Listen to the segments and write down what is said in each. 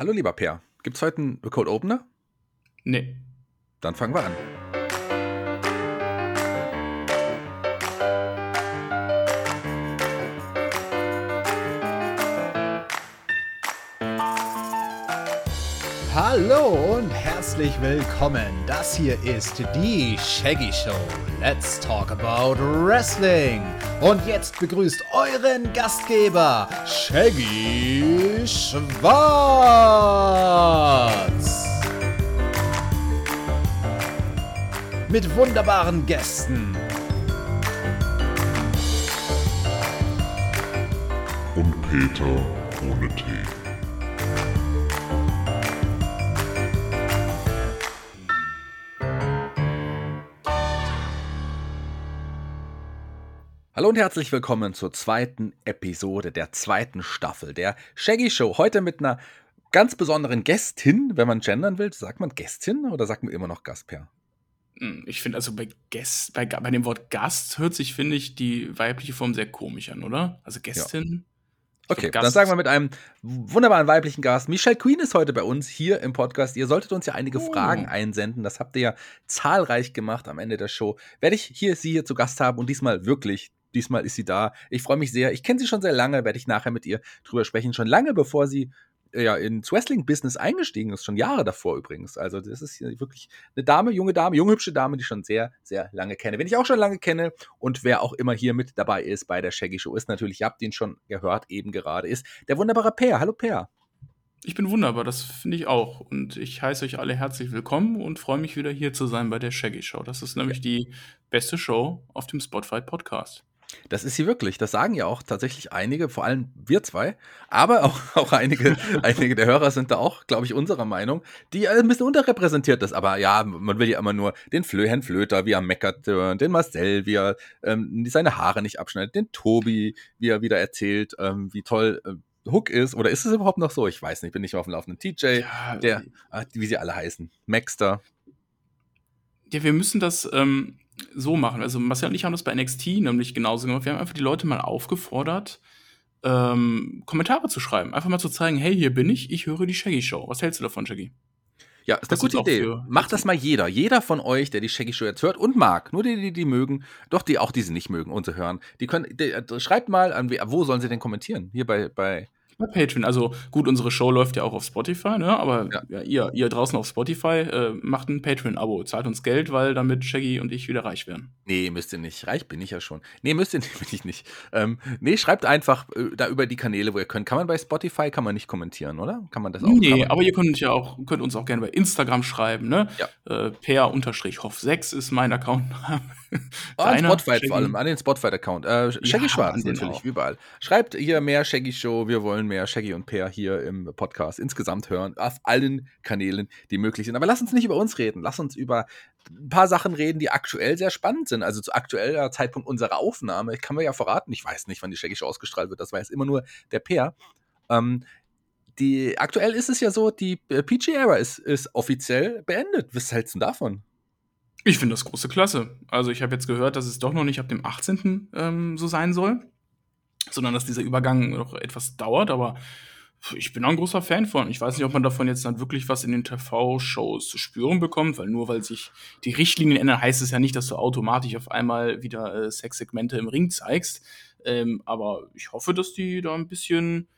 Hallo lieber Per, gibt's heute einen Cold Opener? Nee. Dann fangen wir an. Hallo und herzlich willkommen. Das hier ist die Shaggy Show. Let's talk about Wrestling. Und jetzt begrüßt euren Gastgeber, Shaggy Schwarz. Mit wunderbaren Gästen. Und Peter ohne Tee. Hallo und herzlich willkommen zur zweiten Episode der zweiten Staffel der Shaggy Show. Heute mit einer ganz besonderen Gästin, wenn man gendern will. Sagt man Gästin oder sagt man immer noch Gastper? Hm, Ich finde also bei, Gäst, bei, bei dem Wort Gast hört sich, finde ich, die weibliche Form sehr komisch an, oder? Also Gästin. Ich Okay, glaub, dann sagen wir mit einem wunderbaren weiblichen Gast. Michelle Queen ist heute bei uns hier im Podcast. Ihr solltet uns ja einige Oh. Fragen einsenden. Das habt ihr ja zahlreich gemacht am Ende der Show. Werde ich hier sie hier zu Gast haben und diesmal wirklich. Diesmal ist sie da. Ich freue mich sehr. Ich kenne sie schon sehr lange, werde ich nachher mit ihr drüber sprechen. Schon lange bevor sie äh, ja ins Wrestling-Business eingestiegen ist. Schon Jahre davor übrigens. Also, das ist wirklich eine Dame, junge Dame, junge, hübsche Dame, die ich schon sehr, sehr lange kenne. Wenn ich auch schon lange kenne und wer auch immer hier mit dabei ist bei der Shaggy Show, ist natürlich, ihr habt ihn schon gehört, eben gerade, ist der wunderbare Per. Hallo Per. Ich bin wunderbar, das finde ich auch. Und ich heiße euch alle herzlich willkommen und freue mich wieder hier zu sein bei der Shaggy Show. Das ist nämlich die beste Show auf dem Spotify Podcast. Das ist sie wirklich. Das sagen ja auch tatsächlich einige, vor allem wir zwei, aber auch, auch einige, einige der Hörer sind da auch, glaube ich, unserer Meinung, die ein bisschen unterrepräsentiert ist. Aber ja, man will ja immer nur den Flö Herrn Flöter, wie er meckert, äh, den Marcel, wie er ähm, seine Haare nicht abschneidet, den Tobi, wie er wieder erzählt, ähm, wie toll äh, Hook ist. Oder ist es überhaupt noch so? Ich weiß nicht, bin nicht mehr auf dem Laufenden. TJ, Ja, der, ah, wie sie alle heißen. Maxter. Ja, wir müssen das ähm, so machen. Also Marcel und ich haben das bei NXT nämlich genauso gemacht. Wir haben einfach die Leute mal aufgefordert, ähm, Kommentare zu schreiben. Einfach mal zu zeigen, hey, hier bin ich, ich höre die Shaggy Show. Was hältst du davon, Shaggy? Ja, ist eine Das gute ist auch Idee. Macht das mal jeder. Jeder von euch, der die Shaggy Show jetzt hört und mag. Nur die, die, die mögen. Doch die auch, die sie nicht mögen und sie hören. Die können, die, äh, schreibt mal an, wo sollen sie denn kommentieren? Hier bei, bei, Bei Patreon. Also gut, unsere Show läuft ja auch auf Spotify, ne? aber Ja. ja. ihr, ihr draußen auf Spotify äh, macht ein Patreon-Abo, zahlt uns Geld, weil damit Shaggy und ich wieder reich werden. nee, müsst ihr nicht. Reich bin ich ja schon. Nee, müsst ihr nicht, bin ich nicht. Ähm, nee, schreibt einfach äh, da über die Kanäle, wo ihr könnt. Kann man bei Spotify, kann man nicht kommentieren, oder? Kann man das auch? nee, aber ihr könnt ja auch, könnt uns auch gerne bei Instagram schreiben, ne? Ja. Äh, per-hoff6 ist mein Account. Oh, an Spotify Shaggy? vor allem, an den Spotify-Account. Äh, Shaggy Schwarz den natürlich, überall. Schreibt hier mehr Shaggy Show, wir wollen mehr Shaggy und Peer hier im Podcast insgesamt hören, auf allen Kanälen, die möglich sind. Aber lass uns nicht über uns reden, lass uns über ein paar Sachen reden, die aktuell sehr spannend sind. Also zu aktueller Zeitpunkt unserer Aufnahme, kann man ja verraten, ich weiß nicht, wann die Shaggy Show ausgestrahlt wird, das weiß immer nur der Peer. Ähm, die, aktuell ist es ja so, die äh, PG-Era ist, ist offiziell beendet. Was hältst du davon? Ich finde das große Klasse. Also ich habe jetzt gehört, dass es doch noch nicht ab dem 18. Ähm, so sein soll, sondern dass dieser Übergang noch etwas dauert, aber ich bin da ein großer Fan von. Ich weiß nicht, ob man davon jetzt dann wirklich was in den TV-Shows zu spüren bekommt, weil nur weil sich die Richtlinien ändern, heißt es ja nicht, dass du automatisch auf einmal wieder äh, Sexsegmente im Ring zeigst. Ähm, aber ich hoffe, dass die da ein bisschen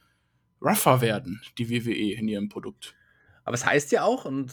rougher werden, die WWE in ihrem Produkt. Aber es heißt ja auch, und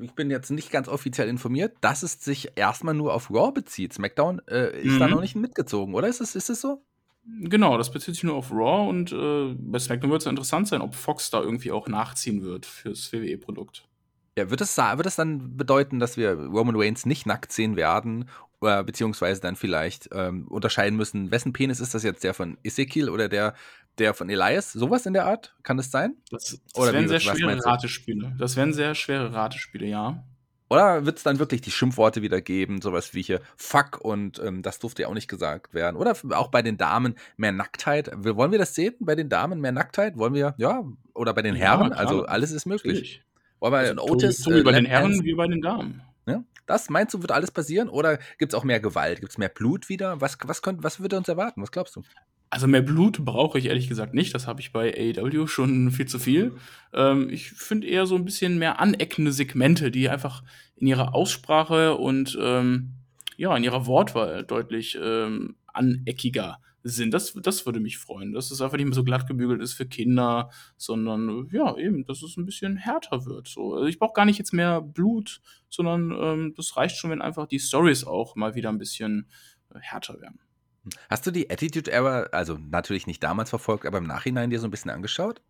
ich bin jetzt nicht ganz offiziell informiert, dass es sich erstmal nur auf Raw bezieht. SmackDown äh, ist da Mhm. noch nicht mitgezogen, oder? Ist es, ist es so? Genau, das bezieht sich nur auf Raw und äh, bei SmackDown wird es ja interessant sein, ob Fox da irgendwie auch nachziehen wird fürs WWE-Produkt. Ja, wird es, sa- wird es dann bedeuten, dass wir Roman Reigns nicht nackt sehen werden? Oder beziehungsweise dann vielleicht ähm, unterscheiden müssen, wessen Penis ist das jetzt? Der von Ezekiel oder der, der von Elias? Sowas in der Art? Kann es sein? Das, das Oder wären wie, sehr schwere? Ratespiele. Das wären sehr schwere Ratespiele, ja. Oder wird es dann wirklich die Schimpfworte wieder geben, sowas wie hier Fuck und ähm, das durfte ja auch nicht gesagt werden. Oder auch bei den Damen mehr Nacktheit. Wollen wir das sehen? Bei den Damen mehr Nacktheit? Wollen wir, ja, oder bei den Ja, Herren? klar, also alles ist möglich. Wollen wir Also, Otis? Tobi äh, bei den Herren wie bei den Damen. Ja? Das meinst du, wird alles passieren? Oder gibt es auch mehr Gewalt? Gibt es mehr Blut wieder? Was, was, könnt, was würde uns erwarten? Was glaubst du? Also mehr Blut brauche ich ehrlich gesagt nicht. Das habe ich bei AEW schon viel zu viel. Ähm, ich finde eher so ein bisschen mehr aneckende Segmente, die einfach in ihrer Aussprache und ähm, ja, in ihrer Wortwahl deutlich ähm, aneckiger sind. Das, das würde mich freuen, dass es einfach nicht mehr so glatt gebügelt ist für Kinder, sondern ja, eben, dass es ein bisschen härter wird. So. Also ich brauche gar nicht jetzt mehr Blut, sondern ähm, das reicht schon, wenn einfach die Stories auch mal wieder ein bisschen äh, härter werden. Hast du die Attitude Era, also natürlich nicht damals verfolgt, aber im Nachhinein dir so ein bisschen angeschaut?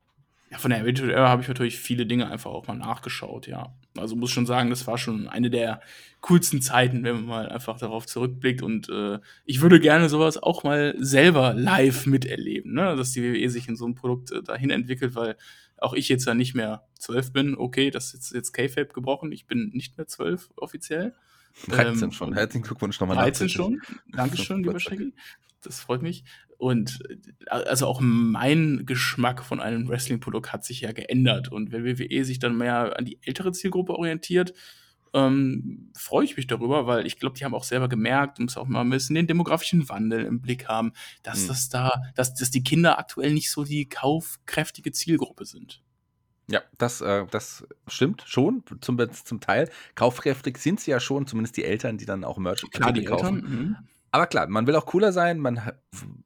Ja, von der Attitude Era habe ich natürlich viele Dinge einfach auch mal nachgeschaut, ja. Also muss schon sagen, das war schon eine der coolsten Zeiten, wenn man mal einfach darauf zurückblickt. Und äh, ich würde gerne sowas auch mal selber live miterleben, ne? dass die WWE sich in so einem Produkt äh, dahin entwickelt, weil auch ich jetzt ja nicht mehr zwölf bin. Okay, das ist jetzt K-Fape gebrochen. Ich bin nicht mehr zwölf offiziell. 13 ähm, schon. Herzlichen Glückwunsch nochmal. 13 schon. Dankeschön, lieber Shaggy. Das freut mich. Und äh, also auch mein Geschmack von einem Wrestling-Produkt hat sich ja geändert. Und wenn WWE sich dann mehr an die ältere Zielgruppe orientiert, ähm, freue ich mich darüber, weil ich glaube, die haben auch selber gemerkt, muss auch mal ein bisschen den demografischen Wandel im Blick haben, dass mhm. das da, dass, dass die Kinder aktuell nicht so die kaufkräftige Zielgruppe sind. Ja, das, äh, das stimmt schon, zum, zum Teil. Kaufkräftig sind sie ja schon, zumindest die Eltern, die dann auch Merch Klar, die kaufen. Eltern, mhm. Aber klar, man will auch cooler sein, man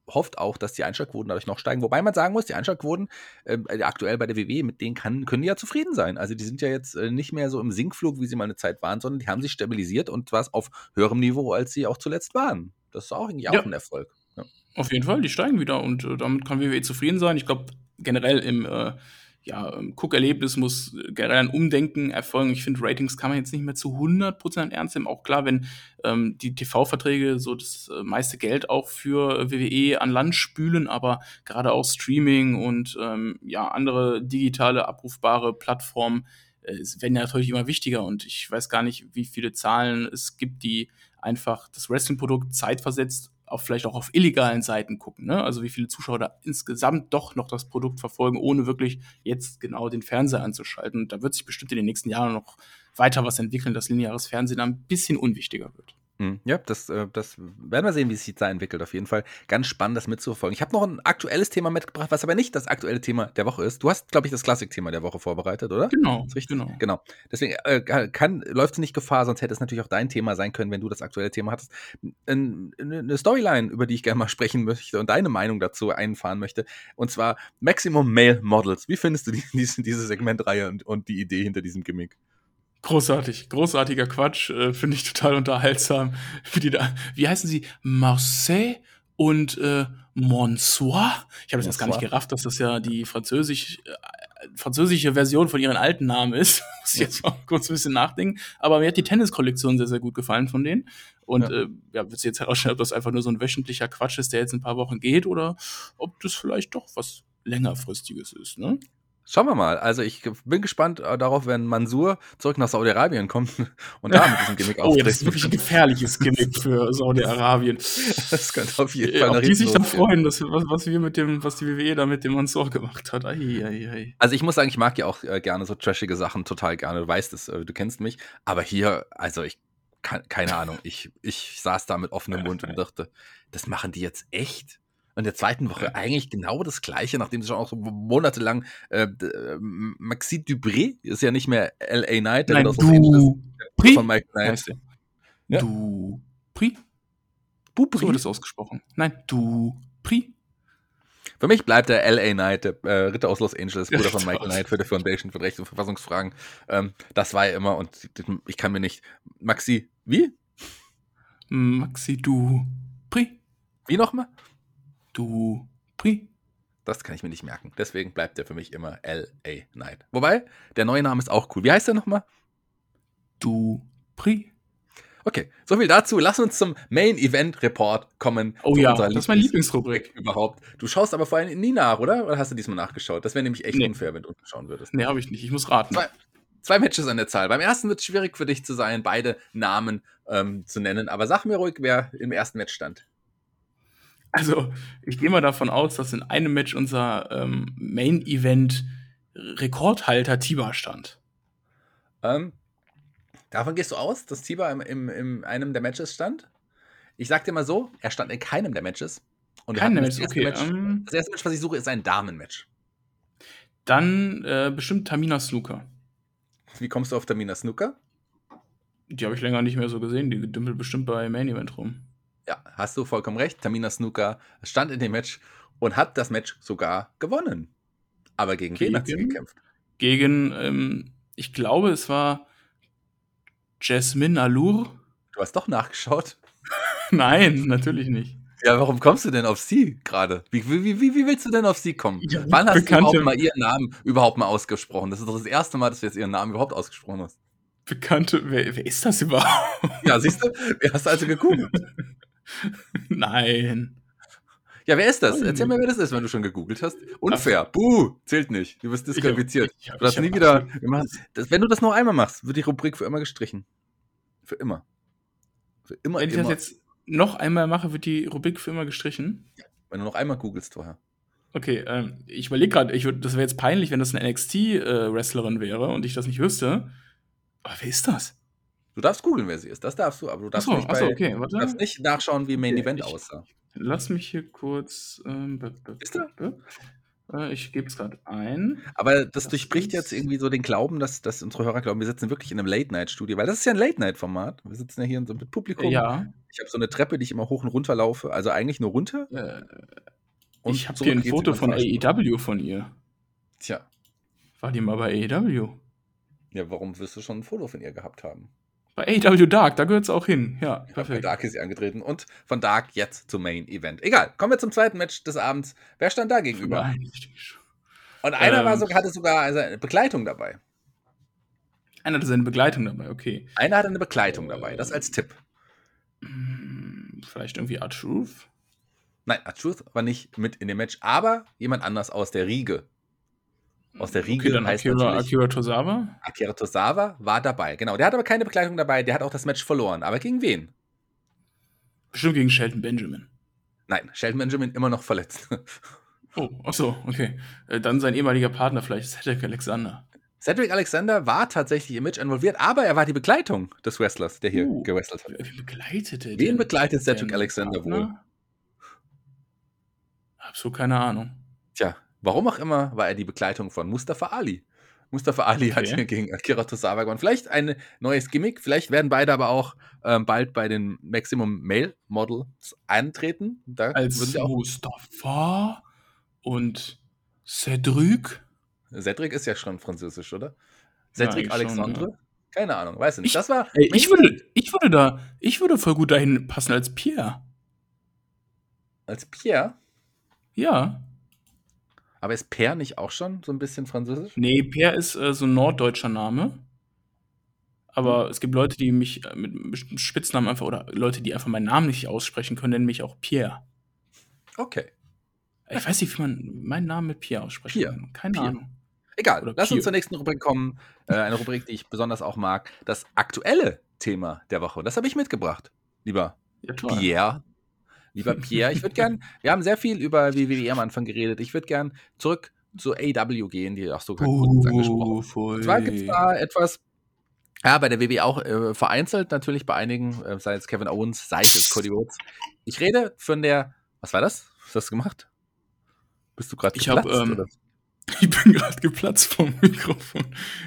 hofft auch, dass die Einschlagquoten dadurch noch steigen. Wobei man sagen muss, die Einschlagquoten äh, aktuell bei der WW, mit denen kann, können die ja zufrieden sein. Also die sind ja jetzt äh, nicht mehr so im Sinkflug, wie sie mal eine Zeit waren, sondern die haben sich stabilisiert und was auf höherem Niveau, als sie auch zuletzt waren. Das ist auch eigentlich auch ja. ein Erfolg. Ja. Auf jeden Fall, die steigen wieder und äh, damit kann WWE zufrieden sein. Ich glaube, generell im äh, ja, ähm, Guckerlebnis muss generell ein Umdenken erfolgen. Ich finde, Ratings kann man jetzt nicht mehr zu 100% ernst nehmen. Auch klar, wenn ähm, die TV-Verträge so das äh, meiste Geld auch für WWE an Land spülen, aber gerade auch Streaming und ähm, ja, andere digitale abrufbare Plattformen äh, werden ja natürlich immer wichtiger. Und ich weiß gar nicht, wie viele Zahlen es gibt, die einfach das Wrestling-Produkt zeitversetzt auch vielleicht auch auf illegalen Seiten gucken. Ne? Also wie viele Zuschauer da insgesamt doch noch das Produkt verfolgen, ohne wirklich jetzt genau den Fernseher anzuschalten. Und da wird sich bestimmt in den nächsten Jahren noch weiter was entwickeln, dass lineares Fernsehen ein bisschen unwichtiger wird. Hm, ja, das, äh, das werden wir sehen, wie sich da entwickelt. Auf jeden Fall ganz spannend, das mitzuverfolgen. Ich habe noch ein aktuelles Thema mitgebracht, was aber nicht das aktuelle Thema der Woche ist. Du hast, glaube ich, das Klassikthema der Woche vorbereitet, oder? Genau, richtig? genau. Genau. Deswegen äh, kann, läuft es nicht Gefahr, sonst hätte es natürlich auch dein Thema sein können, wenn du das aktuelle Thema hattest. Eine Storyline, über die ich gerne mal sprechen möchte und deine Meinung dazu einfahren möchte. Und zwar Maximum Male Models. Wie findest du die, diese, diese Segmentreihe und, und die Idee hinter diesem Gimmick? Großartig, großartiger Quatsch, äh, finde ich total unterhaltsam. Wie, die da, wie heißen sie? Marseille und äh, Monsoir? Ich habe das jetzt gar nicht gerafft, dass das ja die französisch, äh, französische Version von ihren alten Namen ist. Muss ich jetzt mal kurz ein bisschen nachdenken. Aber mir hat die Tenniskollektion sehr, sehr gut gefallen von denen. Und ja, äh, ja wird jetzt herausstellen, ob das einfach nur so ein wöchentlicher Quatsch ist, der jetzt ein paar Wochen geht, oder ob das vielleicht doch was längerfristiges ist, ne? Schauen wir mal. Also ich bin gespannt äh, darauf, wenn Mansur zurück nach Saudi-Arabien kommt und da mit diesem Gimmick Oh, das ist wirklich ein gefährliches Gimmick für Saudi-Arabien. das könnte auf jeden Fall nach die sich dann freuen, dass, was, was wir mit dem, was die WWE da mit dem Mansur gemacht hat. Ei, ei, ei. Also ich muss sagen, ich mag ja auch äh, gerne so trashige Sachen total gerne. Du weißt es, äh, du kennst mich. Aber hier, also ich keine Ahnung, ich, ich saß da mit offenem Mund und dachte, das machen die jetzt echt? In der zweiten Woche eigentlich genau das Gleiche, nachdem sie schon auch so monatelang äh, äh Maxi Dubré ist ja nicht mehr L.A. Knight, der Nein, du Pri? von Mike Knight. Ja. Du Pri? Bubri? So wird es ausgesprochen. Nein, du Pri? Für mich bleibt der L.A. Knight, der äh, Ritter aus Los Angeles, Bruder von Michael Knight für die Foundation für Rechts- und Verfassungsfragen. Ähm, das war ja immer und ich kann mir nicht. Maxi, wie? Maxi du Pri? Wie nochmal? Dupri. Das kann ich mir nicht merken. Deswegen bleibt der für mich immer L.A. Knight. Wobei, der neue Name ist auch cool. Wie heißt der nochmal? Dupri. Okay, soviel dazu. Lass uns zum Main Event Report kommen. Oh ja, das ist mein Lieblingsrubrik überhaupt. Du schaust aber vor allem nie nach, oder? Oder hast du diesmal nachgeschaut? Das wäre nämlich echt nee. unfair, wenn du schauen würdest. Nee, habe ich nicht. Ich muss raten. Zwei, zwei, Matches an der Zahl. Beim ersten wird es schwierig für dich zu sein, beide Namen ähm, zu nennen. Aber sag mir ruhig, wer im ersten Match stand. Also, ich gehe mal davon aus, dass in einem Match unser ähm, Main-Event Rekordhalter Tiba stand. Ähm, davon gehst du aus, dass Tiba im, im, in einem der Matches stand? Ich sag dir mal so, er stand in keinem der Matches Und Kein Match, okay. Match, Ähm, das erste Match, was ich suche, ist ein Damenmatch. dann äh, bestimmt Tamina Snooker. Wie kommst du auf Tamina Snooker? Die habe ich länger nicht mehr so gesehen. Die dümpelt bestimmt bei Main Event rum. Ja, hast du vollkommen recht. Tamina Snooker stand in dem Match und hat das Match sogar gewonnen. Aber gegen wen hat sie Gegen? gekämpft? Gegen, ähm, ich glaube, es war Jasmine Allure. Du hast doch nachgeschaut. Nein, natürlich nicht. Ja, warum kommst du denn auf sie gerade? Wie, wie, wie, wie willst du denn auf sie kommen? Ja, Wann hast bekannte- du überhaupt mal ihren Namen überhaupt mal ausgesprochen? Das ist doch das erste Mal, dass du jetzt ihren Namen überhaupt ausgesprochen hast. Bekannte, wer, wer ist das überhaupt? Ja, siehst du? Wer hast du also gegoogelt? Nein. Ja, wer ist das? Erzähl mir, wer das ist, wenn du schon gegoogelt hast. Unfair. Buh, zählt nicht. Du bist disqualifiziert. Ich hab- Du hast ich nie wieder. das, wenn du das noch einmal machst, wird die Rubrik für immer gestrichen. Für immer. Für immer, Wenn ich immer. das jetzt noch einmal mache, wird die Rubrik für immer gestrichen. wenn du noch einmal googelst vorher. Okay, ähm, ich überlege gerade, ich das wäre jetzt peinlich, wenn das eine NXT-Wrestlerin wäre und ich das nicht wüsste. Aber wer ist das? Du darfst googeln, wer sie ist. Das darfst du, aber du darfst, Achso, nicht, achso, bei, okay, du darfst nicht nachschauen, wie Main Okay, Event ich- aussah. Lass mich hier kurz. Ähm, Ist äh, ich gebe es gerade ein. Aber das, Das durchbricht ist- jetzt irgendwie so den Glauben, dass, dass unsere Hörer glauben, wir sitzen wirklich in einem Late-Night-Studio, weil das ist ja ein Late-Night-Format. Wir sitzen ja hier in so mit Publikum. Ja, Ich habe so eine Treppe, die ich immer hoch und runter laufe, also eigentlich nur runter. äh, Und ich habe hier ein Foto von. AEW von ihr. Tja, War die mal bei AEW? ja, warum wirst du schon ein Foto von ihr gehabt haben? Bei AEW Dark, da gehört es auch hin. Ja, perfekt. Dark ist sie angetreten und von Dark jetzt zum Main Event. Egal, kommen wir zum zweiten Match des Abends. Wer stand da gegenüber? Nein. Und einer war Ähm. so, hatte sogar also eine Begleitung dabei. Einer hatte seine Begleitung dabei, okay. Einer hatte eine Begleitung dabei, das als Tipp. Hm, Vielleicht irgendwie R-Truth? Nein, Truth war nicht mit in dem Match, aber jemand anders aus der Riege. Aus der Riege Okay, dann heißt Akira, Akira Tozawa. Akira Tosawa war dabei. Genau, der hat aber keine Begleitung dabei, der hat auch das Match verloren. Aber gegen wen? Bestimmt gegen Shelton Benjamin. Nein, Sheldon Benjamin immer noch verletzt. Oh, ach so, okay. Äh, Dann sein ehemaliger Partner vielleicht, Cedric Alexander. Cedric Alexander war tatsächlich im Match involviert, aber er war die Begleitung des Wrestlers, der hier Uh. gewrestelt hat. Wen begleitete Wen den- begleitet Cedric Alexander wohl? Partner? Absolut keine Ahnung. Tja, warum auch immer war er die Begleitung von Mustafa Ali. Mustafa Ali hat Okay. hier gegen Akira Tosawa gewonnen. Vielleicht ein neues Gimmick, vielleicht werden beide aber auch ähm, bald bei den Maximum Male Models antreten. Da Als. Mustafa und Cedric. Cedric ist ja schon französisch, oder? Ja, Cedric eigentlich schon, Alexandre? Keine Ahnung, weiß ich nicht. Ich- Das war. Ey, ich würde, ich würde da, ich würde voll gut dahin passen als Pierre. Als Pierre. Ja. Aber ist Pierre nicht auch schon so ein bisschen französisch? Nee, Pierre ist äh, so ein norddeutscher Name. Aber es gibt Leute, die mich äh, mit Spitznamen einfach, oder Leute, die einfach meinen Namen nicht aussprechen können, nennen mich auch Pierre. Okay. Ich weiß nicht, wie man meinen Namen mit Pierre aussprechen Pierre. kann. Keine Pierre. Ahnung. Egal, Oder lass uns Pierre. zur nächsten Rubrik kommen. Äh, eine Rubrik, die ich besonders auch mag. Das aktuelle Thema der Woche. Das habe ich mitgebracht, lieber Ja. Pierre. Lieber Pierre, ich würde gern, wir haben sehr viel über WWE am Anfang geredet. Ich würde gern zurück zu AW gehen, die auch sogar kurz angesprochen Oh, voll. Und zwar gibt es da etwas, ja, bei der WWE auch äh, vereinzelt, natürlich bei einigen, äh, sei es Kevin Owens, sei es Cody Rhodes. Ich rede von der, was war das? Was hast du gemacht? Bist du gerade Ich hab, ähm? Ich bin gerade geplatzt vom Mikrofon.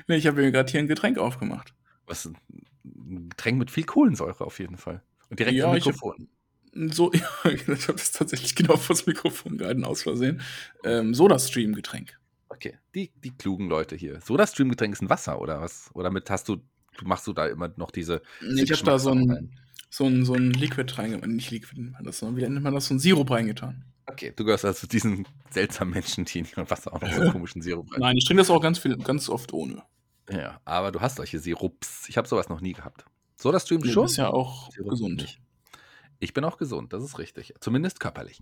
Nee, ich habe mir gerade hier ein Getränk aufgemacht. Was, ein Getränk mit viel Kohlensäure auf jeden Fall. Und direkt Ja, hab- Mikrofon. So, ja, ich habe das tatsächlich genau vor das Mikrofon gehalten, aus Versehen. Ähm, Soda-Stream-Getränk. Okay, die, die klugen Leute hier. So, das Streamgetränk ist ein Wasser oder was? Oder mit hast du, machst du da immer noch diese. Ich habe da so ein, so ein, so ein Liquid reingemacht. Nicht Liquid nennt man das, sondern wie nennt man das? So ein Sirup reingetan. Okay, du gehörst also zu diesen seltsamen Menschen, die in ihrem Wasser auch noch so komischen Sirup rein. Nein, ich trinke das auch ganz viel, ganz oft ohne. Ja, aber du hast solche Sirups. Ich habe sowas noch nie gehabt. So, das Stream Du schon. bist ja auch Sirup gesund. nicht. Ich bin auch gesund, das ist richtig. Zumindest körperlich.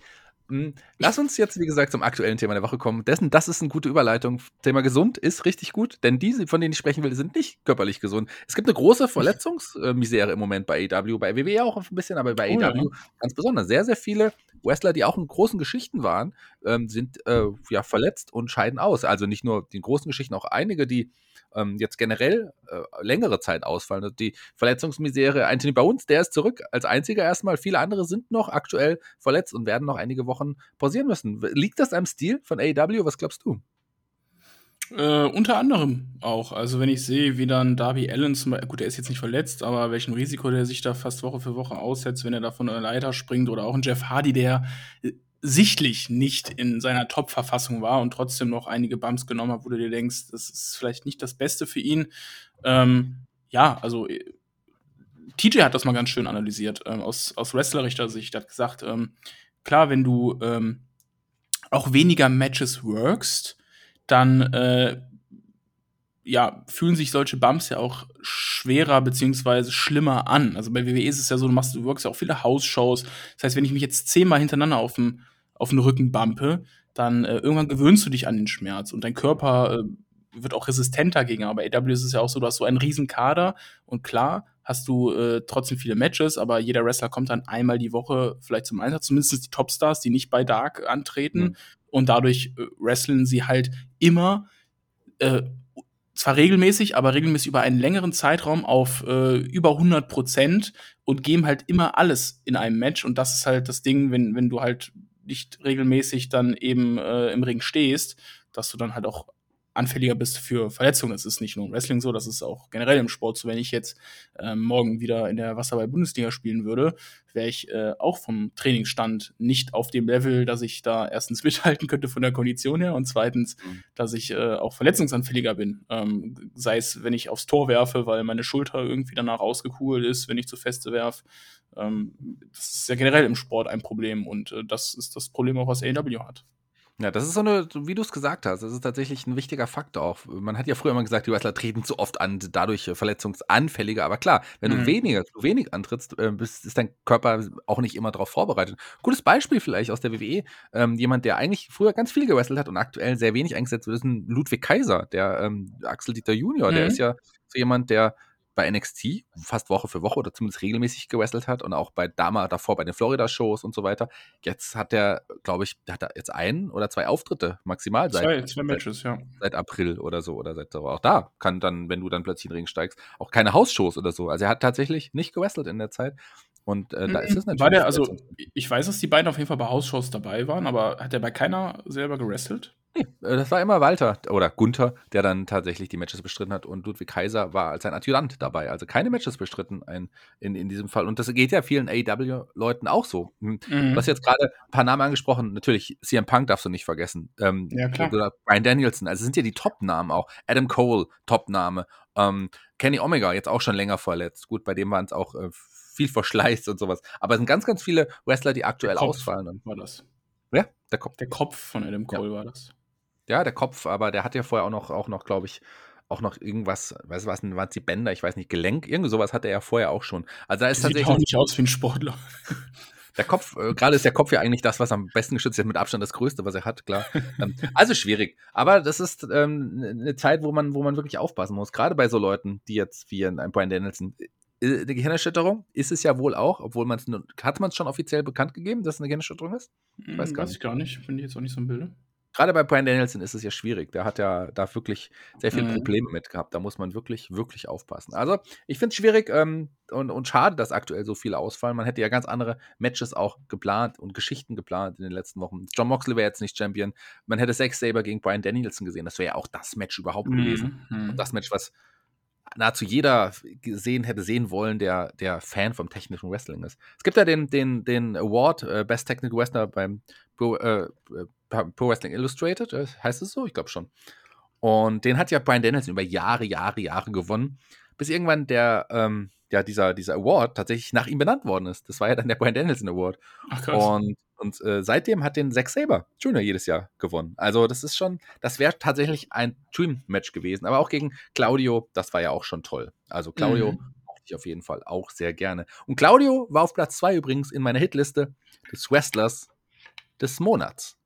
Hm, Lass uns jetzt, wie gesagt, zum aktuellen Thema der Woche kommen. Dessen, das ist eine gute Überleitung. Thema gesund ist richtig gut, denn die, von denen ich sprechen will, sind nicht körperlich gesund. Es gibt eine große Verletzungsmisere im Moment bei AW, bei WWE auch ein bisschen, aber bei Oh ja. AW ganz besonders. Sehr, sehr viele Wrestler, die auch in großen Geschichten waren, ähm, sind äh, ja verletzt und scheiden aus. Also nicht nur die großen Geschichten, auch einige, die ähm, jetzt generell äh, längere Zeit ausfallen. Also die Verletzungsmisere, Anthony Bones, der ist zurück als einziger erstmal. Viele andere sind noch aktuell verletzt und werden noch einige Wochen pausieren müssen. Liegt das am Stil von AEW? Was glaubst du? Äh, unter anderem auch. Also wenn ich sehe, wie dann Darby Allen zum Beispiel, gut, der ist jetzt nicht verletzt, aber welchem Risiko der sich da fast Woche für Woche aussetzt, wenn er da von einer Leiter springt oder auch ein Jeff Hardy, der äh, sichtlich nicht in seiner Top-Verfassung war und trotzdem noch einige Bumps genommen hat, wo du dir denkst, das ist vielleicht nicht das Beste für ihn. Ähm, ja, also äh, TJ hat das mal ganz schön analysiert, ähm, aus, aus wrestlerischer Sicht. Hat gesagt, ähm, klar, wenn du ähm, auch weniger Matches workst, dann äh, ja, fühlen sich solche Bumps ja auch schwerer beziehungsweise schlimmer an. Also bei WWE ist es ja so, du machst, du workst ja auch viele House-Shows. Das heißt, wenn ich mich jetzt zehnmal hintereinander auf den, auf den Rücken bumpe, dann äh, irgendwann gewöhnst du dich an den Schmerz und dein Körper äh, wird auch resistenter gegen. Aber AW ist es ja auch so, du hast so einen riesen Kader und klar hast du äh, trotzdem viele Matches, aber jeder Wrestler kommt dann einmal die Woche vielleicht zum Einsatz, zumindest die Topstars, die nicht bei Dark antreten. Mhm. Und dadurch äh, wresteln sie halt immer äh, zwar regelmäßig, aber regelmäßig über einen längeren Zeitraum auf äh, über 100 Prozent und geben halt immer alles in einem Match. Und das ist halt das Ding, wenn, wenn du halt nicht regelmäßig dann eben äh, im Ring stehst, dass du dann halt auch anfälliger bist für Verletzungen. Das ist nicht nur im Wrestling so, das ist auch generell im Sport so. Wenn ich jetzt äh, morgen wieder in der Wasserball-Bundesliga spielen würde, wäre ich äh, auch vom Trainingsstand nicht auf dem Level, dass ich da erstens mithalten könnte von der Kondition her und zweitens, mhm. dass ich äh, auch verletzungsanfälliger bin. Ähm, sei es, wenn ich aufs Tor werfe, weil meine Schulter irgendwie danach ausgekugelt ist, wenn ich zu feste werfe. Ähm, das ist ja generell im Sport ein Problem und äh, das ist das Problem auch, was AEW hat. Ja, das ist so eine, wie du es gesagt hast, das ist tatsächlich ein wichtiger Faktor auch. Man hat ja früher immer gesagt, die Wrestler treten zu oft an, dadurch verletzungsanfälliger. Aber klar, wenn mhm. du weniger, zu wenig antrittst, äh, bist, ist dein Körper auch nicht immer darauf vorbereitet. Gutes Beispiel vielleicht aus der WWE. Ähm, jemand, der eigentlich früher ganz viel gewrestelt hat und aktuell sehr wenig eingesetzt wird, ist ein Ludwig Kaiser, der ähm, Axel Dieter Junior. Mhm. Der ist ja so jemand, der bei NXT fast Woche für Woche oder zumindest regelmäßig gewrestelt hat und auch bei Dama davor bei den Florida-Shows und so weiter. Jetzt hat er, glaube ich, hat er jetzt ein oder zwei Auftritte maximal seit, zwei, zwei Matches, seit, ja. Seit April oder so oder seit auch da kann dann, wenn du dann plötzlich in den Ring steigst, auch keine Hausshows oder so. Also er hat tatsächlich nicht gewrestelt in der Zeit. Und äh, da ist es natürlich. War der, also, ich weiß, dass die beiden auf jeden Fall bei Hausshows dabei waren, aber hat er bei keiner selber gewrestelt? Nee, äh, das war immer Walter oder Gunther, der dann tatsächlich die Matches bestritten hat und Ludwig Kaiser war als sein Adjutant dabei. Also keine Matches bestritten ein, in, in diesem Fall. Und das geht ja vielen AEW-Leuten auch so. Hm. Mhm. Du hast jetzt gerade ein paar Namen angesprochen. Natürlich, CM Punk darfst du nicht vergessen. Ähm, ja, klar. Oder Brian Danielson. Also sind ja die Top-Namen auch. Adam Cole, Top-Name. Ähm, Kenny Omega, jetzt auch schon länger verletzt. Gut, bei dem waren es auch äh, viel Verschleiß und sowas. Aber es sind ganz, ganz viele Wrestler, die aktuell ausfallen. War das? Ja, der Kopf. Der Kopf von Adam Cole ja. war das. Ja, der Kopf, aber der hat ja vorher auch noch, auch noch, glaube ich, auch noch irgendwas, weißt du was, waren es die Bänder, ich weiß nicht, Gelenk, irgend sowas hatte er ja vorher auch schon. Also da ist Sieht tatsächlich. Sieht auch nicht aus wie ein Sportler. Der Kopf, äh, gerade ist der Kopf ja eigentlich das, was am besten geschützt ist, mit Abstand das Größte, was er hat, klar. ähm, also schwierig. Aber das ist ähm, eine Zeit, wo man, wo man wirklich aufpassen muss. Gerade bei so Leuten, die jetzt wie ein Brian Danielson. Äh, eine Gehirnerschütterung ist es ja wohl auch, obwohl man es hat man es schon offiziell bekannt gegeben, dass es eine Gehirnerschütterung ist? Ich weiß hm, gar weiß nicht. Ich gar nicht, bin ich jetzt auch nicht so im Bilde gerade bei Brian Danielson ist es ja schwierig. Der hat ja da wirklich sehr viele mhm. Probleme mit gehabt. Da muss man wirklich, wirklich aufpassen. Also, ich finde es schwierig ähm, und, und schade, dass aktuell so viele ausfallen. Man hätte ja ganz andere Matches auch geplant und Geschichten geplant in den letzten Wochen. John Moxley wäre jetzt nicht Champion. Man hätte Zack Saber gegen Brian Danielson gesehen. Das wäre ja auch das Match überhaupt mhm. gewesen. Und das Match, was nahezu jeder gesehen hätte sehen wollen, der, der Fan vom technischen Wrestling ist. Es gibt ja den, den, den Award äh, Best Technical Wrestler beim Pro, äh, Pro Wrestling Illustrated, äh, heißt es so? Ich glaube schon. Und den hat ja Brian Danielson über Jahre, Jahre, Jahre gewonnen, bis irgendwann der, ähm, ja, dieser, dieser Award tatsächlich nach ihm benannt worden ist. Das war ja dann der Brian Danielson Award. Ach, krass. Und und äh, seitdem hat den Zack Saber Junior jedes Jahr gewonnen. Also das ist schon, das wäre tatsächlich ein Dream-Match gewesen. Aber auch gegen Claudio, das war ja auch schon toll. Also Claudio mhm. ich auf jeden Fall auch sehr gerne. Und Claudio war auf Platz 2 übrigens in meiner Hitliste des Wrestlers des Monats.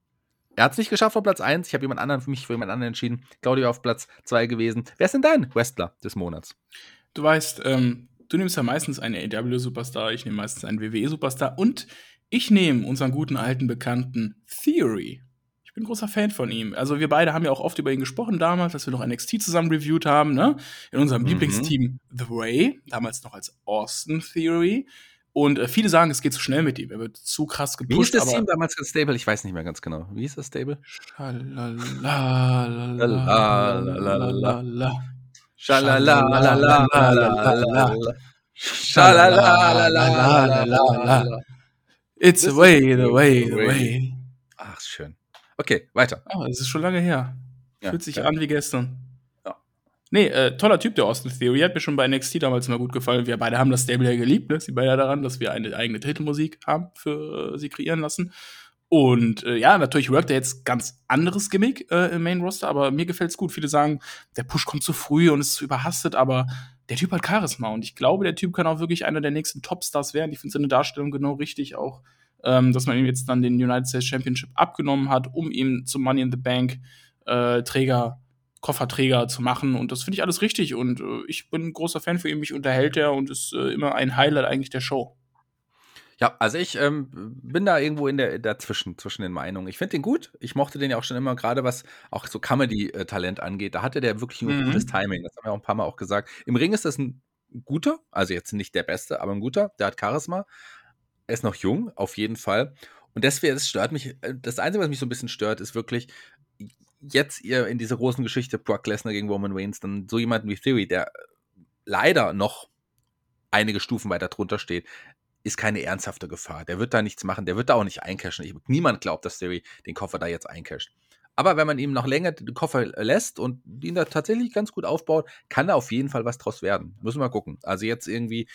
Er hat es nicht geschafft auf Platz 1. Ich habe jemand anderen für mich für jemand anderen entschieden. Claudio auf Platz 2 gewesen. Wer ist denn dein Wrestler des Monats? Du weißt, ähm, du nimmst ja meistens einen AW-Superstar, ich nehme meistens einen WWE-Superstar und ich nehme unseren guten alten Bekannten Theory. ich bin großer Fan von ihm. Also wir beide haben ja auch oft über ihn gesprochen damals, als wir noch NXT zusammen reviewed haben, ne? In unserem Mhm. Lieblingsteam The Way, damals noch als Austin Theory. Und äh, viele sagen, es geht zu schnell mit ihm. Er wird zu krass Wie hieß gepusht. das Team damals das Stable? Ich weiß nicht mehr ganz genau. Wie hieß das Stable? It's the way, the way, the way. Ach, schön. Okay, weiter. Ah, das ist schon lange her. Ja, Fühlt sich ja. an wie gestern. Ja. Nee, äh, toller Typ, der Austin Theory. Hat mir schon bei NXT damals immer gut gefallen. Wir beide haben das Stable ja geliebt, ne? Sie beide daran, dass wir eine eigene Titelmusik haben für äh, sie kreieren lassen. Und äh, ja, natürlich workt er jetzt ganz anderes Gimmick äh, im Main Roster, aber mir gefällt's gut. Viele sagen, der Push kommt zu früh und ist zu überhastet, aber der Typ hat Charisma und ich glaube, der Typ kann auch wirklich einer der nächsten Topstars werden. Ich finde seine Darstellung genau richtig, auch ähm, dass man ihm jetzt dann den United States Championship abgenommen hat, um ihn zum Money in the Bank äh, Träger, Kofferträger zu machen. Und das finde ich alles richtig. Und äh, ich bin ein großer Fan für ihn. Mich unterhält er und ist äh, immer ein Highlight eigentlich der Show. Ja, also ich ähm, bin da irgendwo in der dazwischen zwischen den Meinungen. Ich finde den gut. Ich mochte den ja auch schon immer, gerade was auch so Comedy-Talent angeht. Da hatte der wirklich ein Mhm. gutes Timing. Das haben wir auch ein paar Mal auch gesagt. Im Ring ist das ein guter, also jetzt nicht der Beste, aber ein guter. Der hat Charisma. Er ist noch jung, auf jeden Fall. Und deswegen, es stört mich. äh, Das Einzige, was mich so ein bisschen stört, ist wirklich jetzt ihr in dieser großen Geschichte Brock Lesnar gegen Roman Reigns, dann so jemanden wie Theory, der leider noch einige Stufen weiter drunter steht, ist keine ernsthafte Gefahr. Der wird da nichts machen, der wird da auch nicht eincashen. Ich, niemand glaubt, dass Theory den Koffer da jetzt eincasht. Aber wenn man ihm noch länger den Koffer lässt und ihn da tatsächlich ganz gut aufbaut, kann da auf jeden Fall was draus werden. Müssen wir mal gucken. Also jetzt irgendwie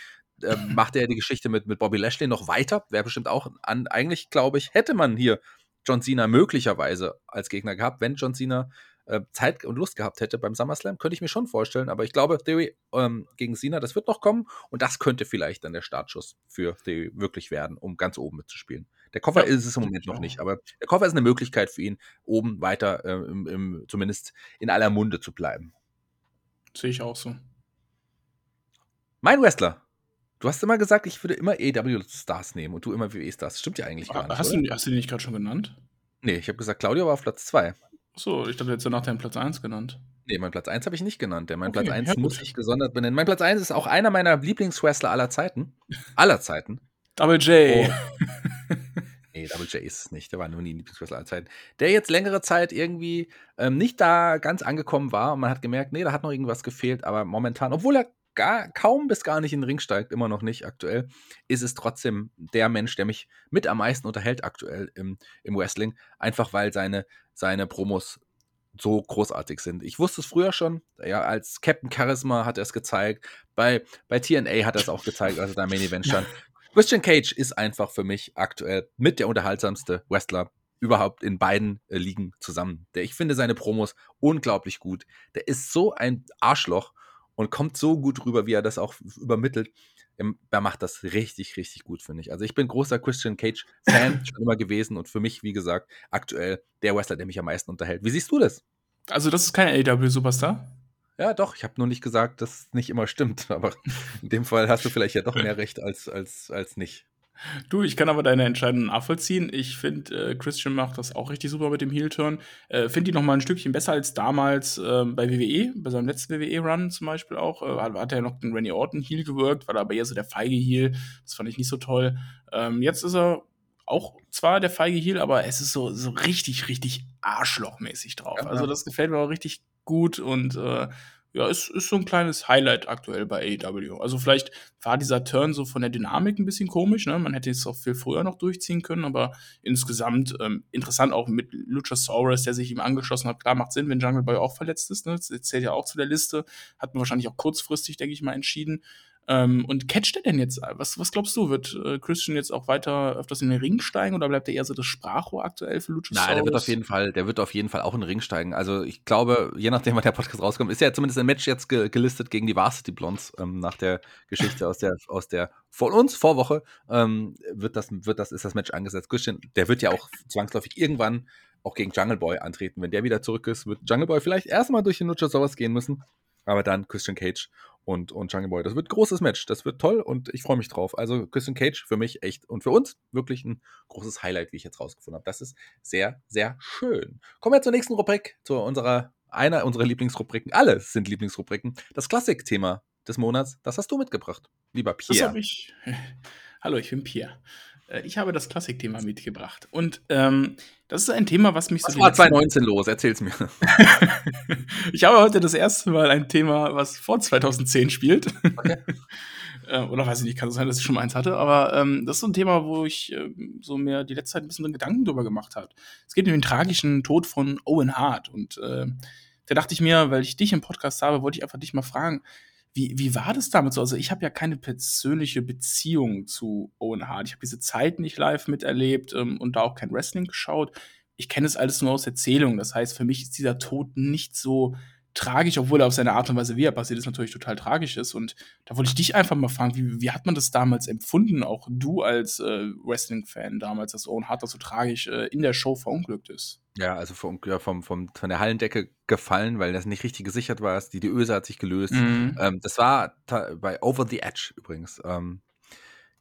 äh, macht er die Geschichte mit, mit Bobby Lashley noch weiter. Wäre bestimmt auch an, eigentlich glaube ich, hätte man hier John Cena möglicherweise als Gegner gehabt, wenn John Cena äh, Zeit und Lust gehabt hätte beim SummerSlam, könnte ich mir schon vorstellen. Aber ich glaube, Theory ähm, gegen Cena, das wird noch kommen und das könnte vielleicht dann der Startschuss für Theory wirklich werden, um ganz oben mitzuspielen. Der Koffer Ja, ist es im Moment noch nicht, aber der Koffer ist eine Möglichkeit für ihn, oben weiter äh, im, im, zumindest in aller Munde zu bleiben. Sehe ich auch so. Mein Wrestler. Du hast immer gesagt, ich würde immer EW-Stars nehmen und du immer WWE-Stars. Stimmt ja eigentlich gar nicht. Hast oder? du, hast du den nicht gerade schon genannt? Nee, ich habe gesagt, Claudio war auf Platz 2. So, ich dachte, jetzt nach deinem Platz 1 genannt. Nee, mein Platz 1 habe ich nicht genannt. Denn mein Okay, Platz 1 ja, gut. muss ich gesondert benennen. Mein Platz 1 ist auch einer meiner Lieblingswrestler aller Zeiten. Aller Zeiten. Double J. Oh. Nee, Double J ist es nicht. Der war nur nie ein Lieblingswrestler aller Zeiten. Der jetzt längere Zeit irgendwie ähm, nicht da ganz angekommen war und man hat gemerkt, nee, da hat noch irgendwas gefehlt. Aber momentan, obwohl er gar, kaum bis gar nicht in den Ring steigt, immer noch nicht aktuell, ist es trotzdem der Mensch, der mich mit am meisten unterhält aktuell im, im Wrestling. Einfach weil seine, seine Promos so großartig sind. Ich wusste es früher schon, ja, als Captain Charisma hat er es gezeigt, bei, bei TNA hat er es auch gezeigt, als er da im Main Event stand. Christian Cage ist einfach für mich aktuell mit der unterhaltsamste Wrestler überhaupt in beiden äh, Ligen zusammen. Der, ich finde seine Promos unglaublich gut. Der ist so ein Arschloch und kommt so gut rüber, wie er das auch übermittelt. Ähm, Er macht das richtig, richtig gut, finde ich. Also ich bin großer Christian Cage-Fan schon immer gewesen und für mich, wie gesagt, aktuell der Wrestler, der mich am meisten unterhält. Wie siehst du das? Also, das ist kein AW-Superstar? Ja, doch, ich habe nur nicht gesagt, dass es nicht immer stimmt, aber in dem Fall hast du vielleicht ja doch mehr recht als, als, als nicht. Du, ich kann aber deine Entscheidung nachvollziehen. Ich finde, äh, Christian macht das auch richtig super mit dem Heel-Turn. Äh, finde die noch mal ein Stückchen besser als damals ähm, bei WWE, bei seinem letzten WWE-Run zum Beispiel auch. Äh, hat, hat er noch den Randy Orton Heel gewirkt, war da aber eher so der feige Heel. Das fand ich nicht so toll. Ähm, jetzt ist er auch zwar der feige Heel, aber es ist so, so richtig, richtig arschlochmäßig drauf. Ja, also das gefällt mir auch richtig gut und äh, ja, ist, ist so ein kleines Highlight aktuell bei AEW. Also vielleicht war dieser Turn so von der Dynamik ein bisschen komisch, ne? Man hätte es auch viel früher noch durchziehen können, aber insgesamt ähm, interessant auch mit Luchasaurus, der sich ihm angeschlossen hat. Klar, macht Sinn, wenn Jungle Boy auch verletzt ist, ne? Das zählt ja auch zu der Liste. Hat man wahrscheinlich auch kurzfristig, denke ich mal, entschieden. Ähm, und catcht er denn jetzt? Was, was glaubst du? Wird äh, Christian jetzt auch weiter öfters in den Ring steigen oder bleibt er eher so das Sprachrohr aktuell für Luchasaurus? Nein, der wird auf jeden Fall, der wird auf jeden Fall auch in den Ring steigen. Also ich glaube, je nachdem, wann der Podcast rauskommt, ist ja zumindest ein Match jetzt ge gelistet gegen die Varsity Blondes ähm, nach der Geschichte aus der aus der von uns Vorwoche ähm, wird das wird das ist das Match angesetzt. Christian, der wird ja auch zwangsläufig irgendwann auch gegen Jungle Boy antreten. Wenn der wieder zurück ist, wird Jungle Boy vielleicht erstmal durch den Luchasaurus gehen müssen, aber dann Christian Cage und, und Jungle Boy. Das wird ein großes Match. Das wird toll und ich freue mich drauf. Also Christian Cage für mich echt und für uns wirklich ein großes Highlight, wie ich jetzt rausgefunden habe. Das ist sehr, sehr schön. Kommen wir zur nächsten Rubrik, zu unserer, einer unserer Lieblingsrubriken. Alle sind Lieblingsrubriken. Das Klassik-Thema des Monats, das hast du mitgebracht, lieber Pierre. Das habe ich. Hallo, ich bin Pierre. Äh, ich habe das Klassikthema mitgebracht. Und ähm, das ist ein Thema, was mich was so. Was war 2019 los? Erzähl's mir. ich habe heute das erste Mal ein Thema, was vor 2010 spielt. Okay. Äh, oder weiß ich nicht, kann es sein, dass ich schon mal eins hatte, aber ähm, das ist so ein Thema, wo ich äh, so mir die letzte Zeit ein bisschen Gedanken drüber gemacht habe. Es geht um den tragischen Tod von Owen Hart. Und äh, da dachte ich mir, weil ich dich im Podcast habe, wollte ich einfach dich mal fragen, wie, wie war das damals so? Also, ich habe ja keine persönliche Beziehung zu Owen Hart. Ich habe diese Zeit nicht live miterlebt ähm, und da auch kein Wrestling geschaut. Ich kenne es alles nur aus Erzählung. Das heißt, für mich ist dieser Tod nicht so tragisch, obwohl er auf seine Art und Weise, wie er passiert ist, natürlich total tragisch ist. Und da wollte ich dich einfach mal fragen, wie, wie hat man das damals empfunden, auch du als äh, Wrestling-Fan damals, dass Owen Hart so tragisch äh, in der Show verunglückt ist? Ja, also vom, ja, vom, vom, von der Hallendecke gefallen, weil das nicht richtig gesichert war. Die, die Öse hat sich gelöst. Mhm. Ähm, das war bei Over the Edge übrigens. Ähm,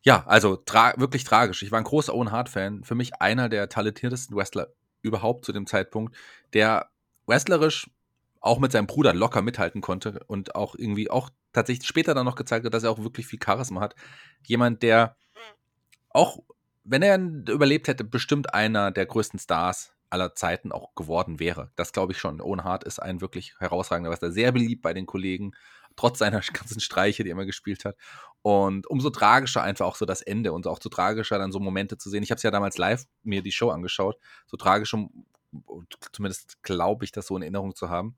ja, also tra wirklich tragisch. Ich war ein großer Owen Hart-Fan. Für mich einer der talentiertesten Wrestler überhaupt zu dem Zeitpunkt, der wrestlerisch auch mit seinem Bruder locker mithalten konnte und auch irgendwie auch tatsächlich später dann noch gezeigt hat, dass er auch wirklich viel Charisma hat. Jemand, der auch, wenn er überlebt hätte, bestimmt einer der größten Stars aller Zeiten auch geworden wäre. Das glaube ich schon. Owen Hart ist ein wirklich herausragender Wrestler, sehr beliebt bei den Kollegen, trotz seiner ganzen Streiche, die er immer gespielt hat. Und umso tragischer einfach auch so das Ende und auch so tragischer dann so Momente zu sehen. Ich habe es ja damals live mir die Show angeschaut, so tragische, zumindest glaube ich, das so in Erinnerung zu haben.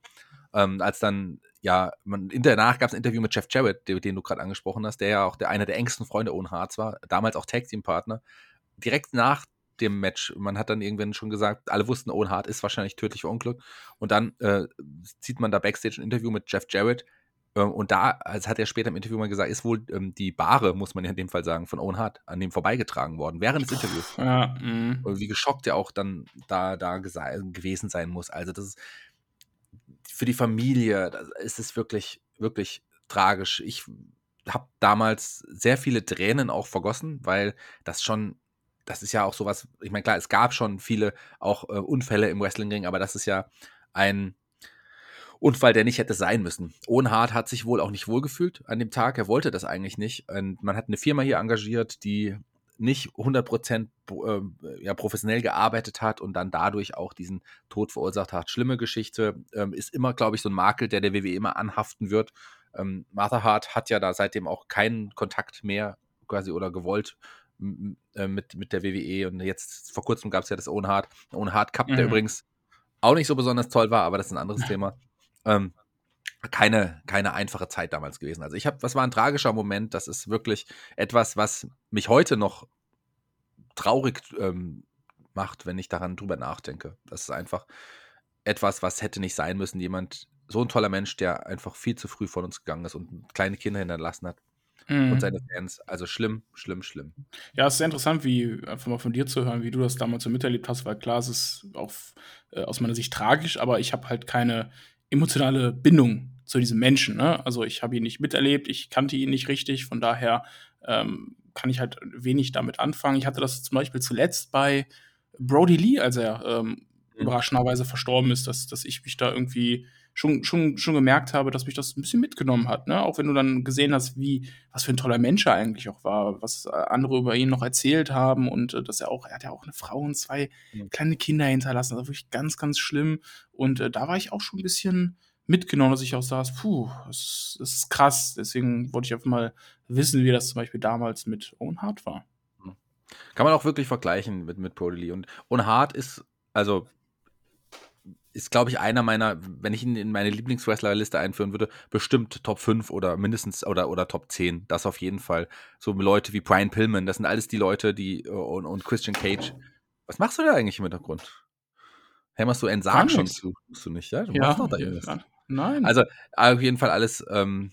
Ähm, als dann, ja, man, danach gab es ein Interview mit Jeff Jarrett, den, den du gerade angesprochen hast, der ja auch der, einer der engsten Freunde Owen Harts war, damals auch Tag Team Partner. Direkt nach dem Match. Man hat dann irgendwann schon gesagt, alle wussten, Owen Hart ist wahrscheinlich tödlich verunglückt. Und dann äh, sieht man da Backstage ein Interview mit Jeff Jarrett. Äh, und da, als hat er später im Interview mal gesagt, ist wohl ähm, die Bahre, muss man ja in dem Fall sagen, von Owen Hart an dem vorbeigetragen worden, während des Interviews. Ja, mm. und wie geschockt er auch dann da, da gewesen sein muss. Also, das ist für die Familie, ist es wirklich, wirklich tragisch. Ich habe damals sehr viele Tränen auch vergossen, weil das schon das ist ja auch sowas, ich meine, klar, es gab schon viele auch äh, Unfälle im Wrestlingring, aber das ist ja ein Unfall, der nicht hätte sein müssen. Owen Hart hat sich wohl auch nicht wohlgefühlt an dem Tag. Er wollte das eigentlich nicht. Und man hat eine Firma hier engagiert, die nicht 100% äh, ja, professionell gearbeitet hat und dann dadurch auch diesen Tod verursacht hat. Schlimme Geschichte. Ähm, ist immer, glaube ich, so ein Makel, der der WWE immer anhaften wird. Ähm, Martha Hart hat ja da seitdem auch keinen Kontakt mehr quasi oder gewollt äh, mit, mit der WWE und jetzt vor kurzem gab es ja das Hart, Owen Hart Cup, mhm. der übrigens auch nicht so besonders toll war, aber das ist ein anderes Thema. Ähm, keine, keine einfache Zeit damals gewesen. Also ich habe, was war ein tragischer Moment, das ist wirklich etwas, was mich heute noch traurig ähm, macht, wenn ich daran drüber nachdenke. Das ist einfach etwas, was hätte nicht sein müssen. Jemand, so ein toller Mensch, der einfach viel zu früh von uns gegangen ist und kleine Kinder hinterlassen hat mhm. und seine Fans. Also schlimm, schlimm, schlimm. Ja, es ist sehr interessant, wie einfach mal von dir zu hören, wie du das damals so miterlebt hast, weil klar, es ist auch äh, aus meiner Sicht tragisch, aber ich habe halt keine emotionale Bindung zu diesem Menschen. Ne? Also ich habe ihn nicht miterlebt, ich kannte ihn nicht richtig, von daher ähm, kann ich halt wenig damit anfangen. Ich hatte das zum Beispiel zuletzt bei Brody Lee, als er ähm, mhm. überraschenderweise verstorben ist, dass, dass ich mich da irgendwie schon, schon, schon gemerkt habe, dass mich das ein bisschen mitgenommen hat. Ne? Auch wenn du dann gesehen hast, wie, was für ein toller Mensch er eigentlich auch war, was andere über ihn noch erzählt haben und äh, dass er auch, er hat ja auch eine Frau und zwei mhm. kleine Kinder hinterlassen. Das war wirklich ganz, ganz schlimm. Und äh, da war ich auch schon ein bisschen mitgenommen, dass ich auch saß, puh, das, das ist krass. Deswegen wollte ich einfach mal wissen, wie das zum Beispiel damals mit Owen Hart war. Mhm. Kann man auch wirklich vergleichen mit, mit Brody Und Owen Hart ist, also ist, glaube ich, einer meiner, wenn ich ihn in meine Lieblingswrestler-Liste einführen würde, bestimmt Top 5 oder mindestens oder, oder Top 10. Das auf jeden Fall. So Leute wie Brian Pillman, das sind alles die Leute, die äh, und, und Christian Cage. Was machst du da eigentlich im Hintergrund? Hämmerst du Sarg schon zu? Musst du nicht, ja? Du ja, machst noch da irgendwas. Nein. Also auf jeden Fall alles ähm,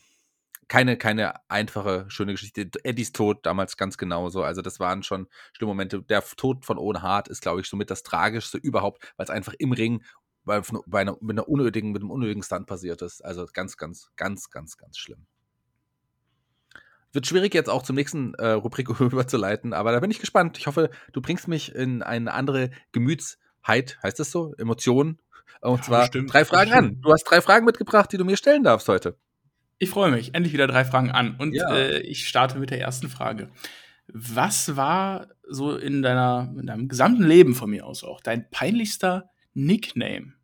keine, keine einfache, schöne Geschichte. Eddies Tod damals ganz genauso. Also, das waren schon schlimme Momente. Der Tod von Owen Hart ist, glaube ich, somit das Tragischste überhaupt, weil es einfach im Ring bei, bei einer, mit, einer unnötigen, mit einem unnötigen Stunt passiert ist. Also ganz, ganz, ganz, ganz, ganz schlimm. Wird schwierig jetzt auch zum nächsten äh, Rubrik überzuleiten, aber da bin ich gespannt. Ich hoffe, du bringst mich in eine andere Gemütsheit, heißt das so? Emotionen. Und Ja, zwar bestimmt, drei Fragen bestimmt. an. Du hast drei Fragen mitgebracht, die du mir stellen darfst heute. Ich freue mich. Endlich wieder drei Fragen an. Und Ja. äh, ich starte mit der ersten Frage. Was war so in, deiner, in deinem gesamten Leben von mir aus auch dein peinlichster Nickname?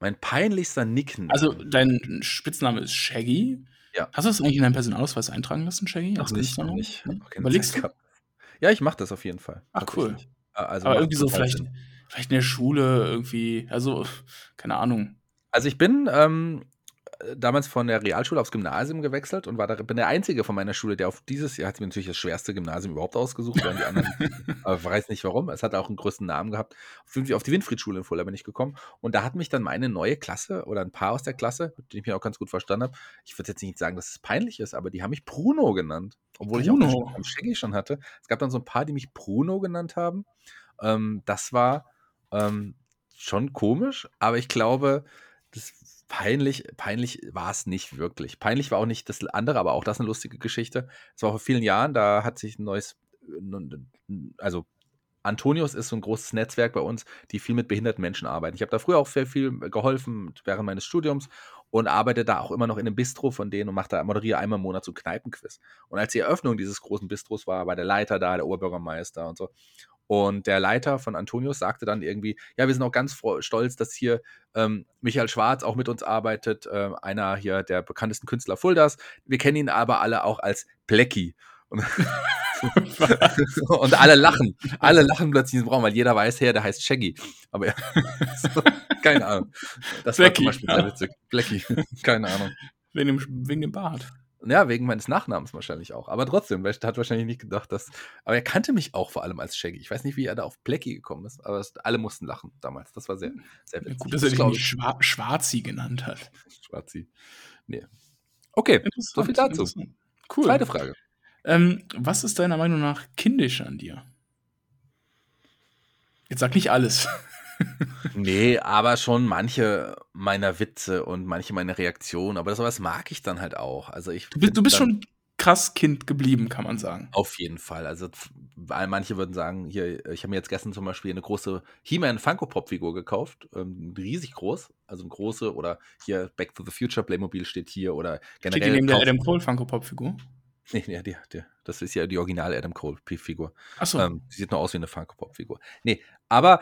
Mein peinlichster Nicken. Also, dein Spitzname ist Shaggy. Ja. Hast du das eigentlich in deinem Personalausweis eintragen lassen, Shaggy? als nicht, noch nicht. Keine Überlegst du? Ja, ich mache das auf jeden Fall. Ach, cool. Äh, Also Aber irgendwie so vielleicht, Sinn. vielleicht in der Schule irgendwie, also, keine Ahnung. Also ich bin ähm, damals von der Realschule aufs Gymnasium gewechselt und war da, bin der Einzige von meiner Schule, der auf dieses Jahr hat mir natürlich das schwerste Gymnasium überhaupt ausgesucht, während die anderen, aber weiß nicht warum. Es hat auch einen größten Namen gehabt. Auf, die Winfriedschule in Fulda bin ich gekommen und da hat mich dann meine neue Klasse oder ein paar aus der Klasse, mit denen ich mich auch ganz gut verstanden habe, ich würde jetzt nicht sagen, dass es peinlich ist, aber die haben mich Bruno genannt, obwohl ich Bruno? auch das am Shaggy schon hatte. Es gab dann so ein paar, die mich Bruno genannt haben. Ähm, das war ähm, schon komisch, aber ich glaube, das peinlich, peinlich war es nicht wirklich. Peinlich war auch nicht das andere, aber auch das eine lustige Geschichte. Es war vor vielen Jahren, da hat sich ein neues, also Antonius ist so ein großes Netzwerk bei uns, die viel mit behinderten Menschen arbeiten. Ich habe da früher auch sehr viel geholfen während meines Studiums und arbeite da auch immer noch in einem Bistro von denen und mache da, moderiere einmal im Monat so Kneipenquiz. Und als die Eröffnung dieses großen Bistros war, war der Leiter da, der Oberbürgermeister und so. Und der Leiter von Antonius sagte dann irgendwie, ja, wir sind auch ganz stolz, dass hier ähm, Michael Schwarz auch mit uns arbeitet, äh, einer hier der bekanntesten Künstler Fuldas. Wir kennen ihn aber alle auch als Plecki. Und, und alle lachen. Alle lachen plötzlich in diesem Raum, weil jeder weiß, her, der heißt Shaggy. Aber ja, keine Ahnung. Das war Blackie. zum Beispiel sehr witzig. Blackie, keine Ahnung. Wegen dem, wegen dem Bart. Ja, wegen meines Nachnamens wahrscheinlich auch. Aber trotzdem, er hat wahrscheinlich nicht gedacht, dass. Aber er kannte mich auch vor allem als Shaggy. Ich weiß nicht, wie er da auf Blackie gekommen ist, aber alle mussten lachen damals. Das war sehr, sehr Ja, witzig. gut, dass er dich nicht Schwa Schwarzi genannt hat. Schwarzi. Nee. Okay, so viel dazu. Cool. Zweite Frage. Ähm, was ist deiner Meinung nach kindisch an dir? Jetzt sag nicht alles. Nee, aber schon manche meiner Witze und manche meiner Reaktionen. Aber sowas mag ich dann halt auch. Also ich Du bist, du bist schon krass Kind geblieben, kann man sagen. Auf jeden Fall. Also, weil manche würden sagen, hier, ich habe mir jetzt gestern zum Beispiel eine große He-Man Funko Pop-Figur gekauft. Ähm, riesig groß. Also eine große oder hier Back to the Future Playmobil steht hier oder Steht die generell. neben der Adam Cole Funko Pop Figur? Nee, nee, die, die, das ist ja die originale Adam Cole-Figur. Achso. Ähm, sieht nur aus wie eine Funko Pop-Figur. Nee, aber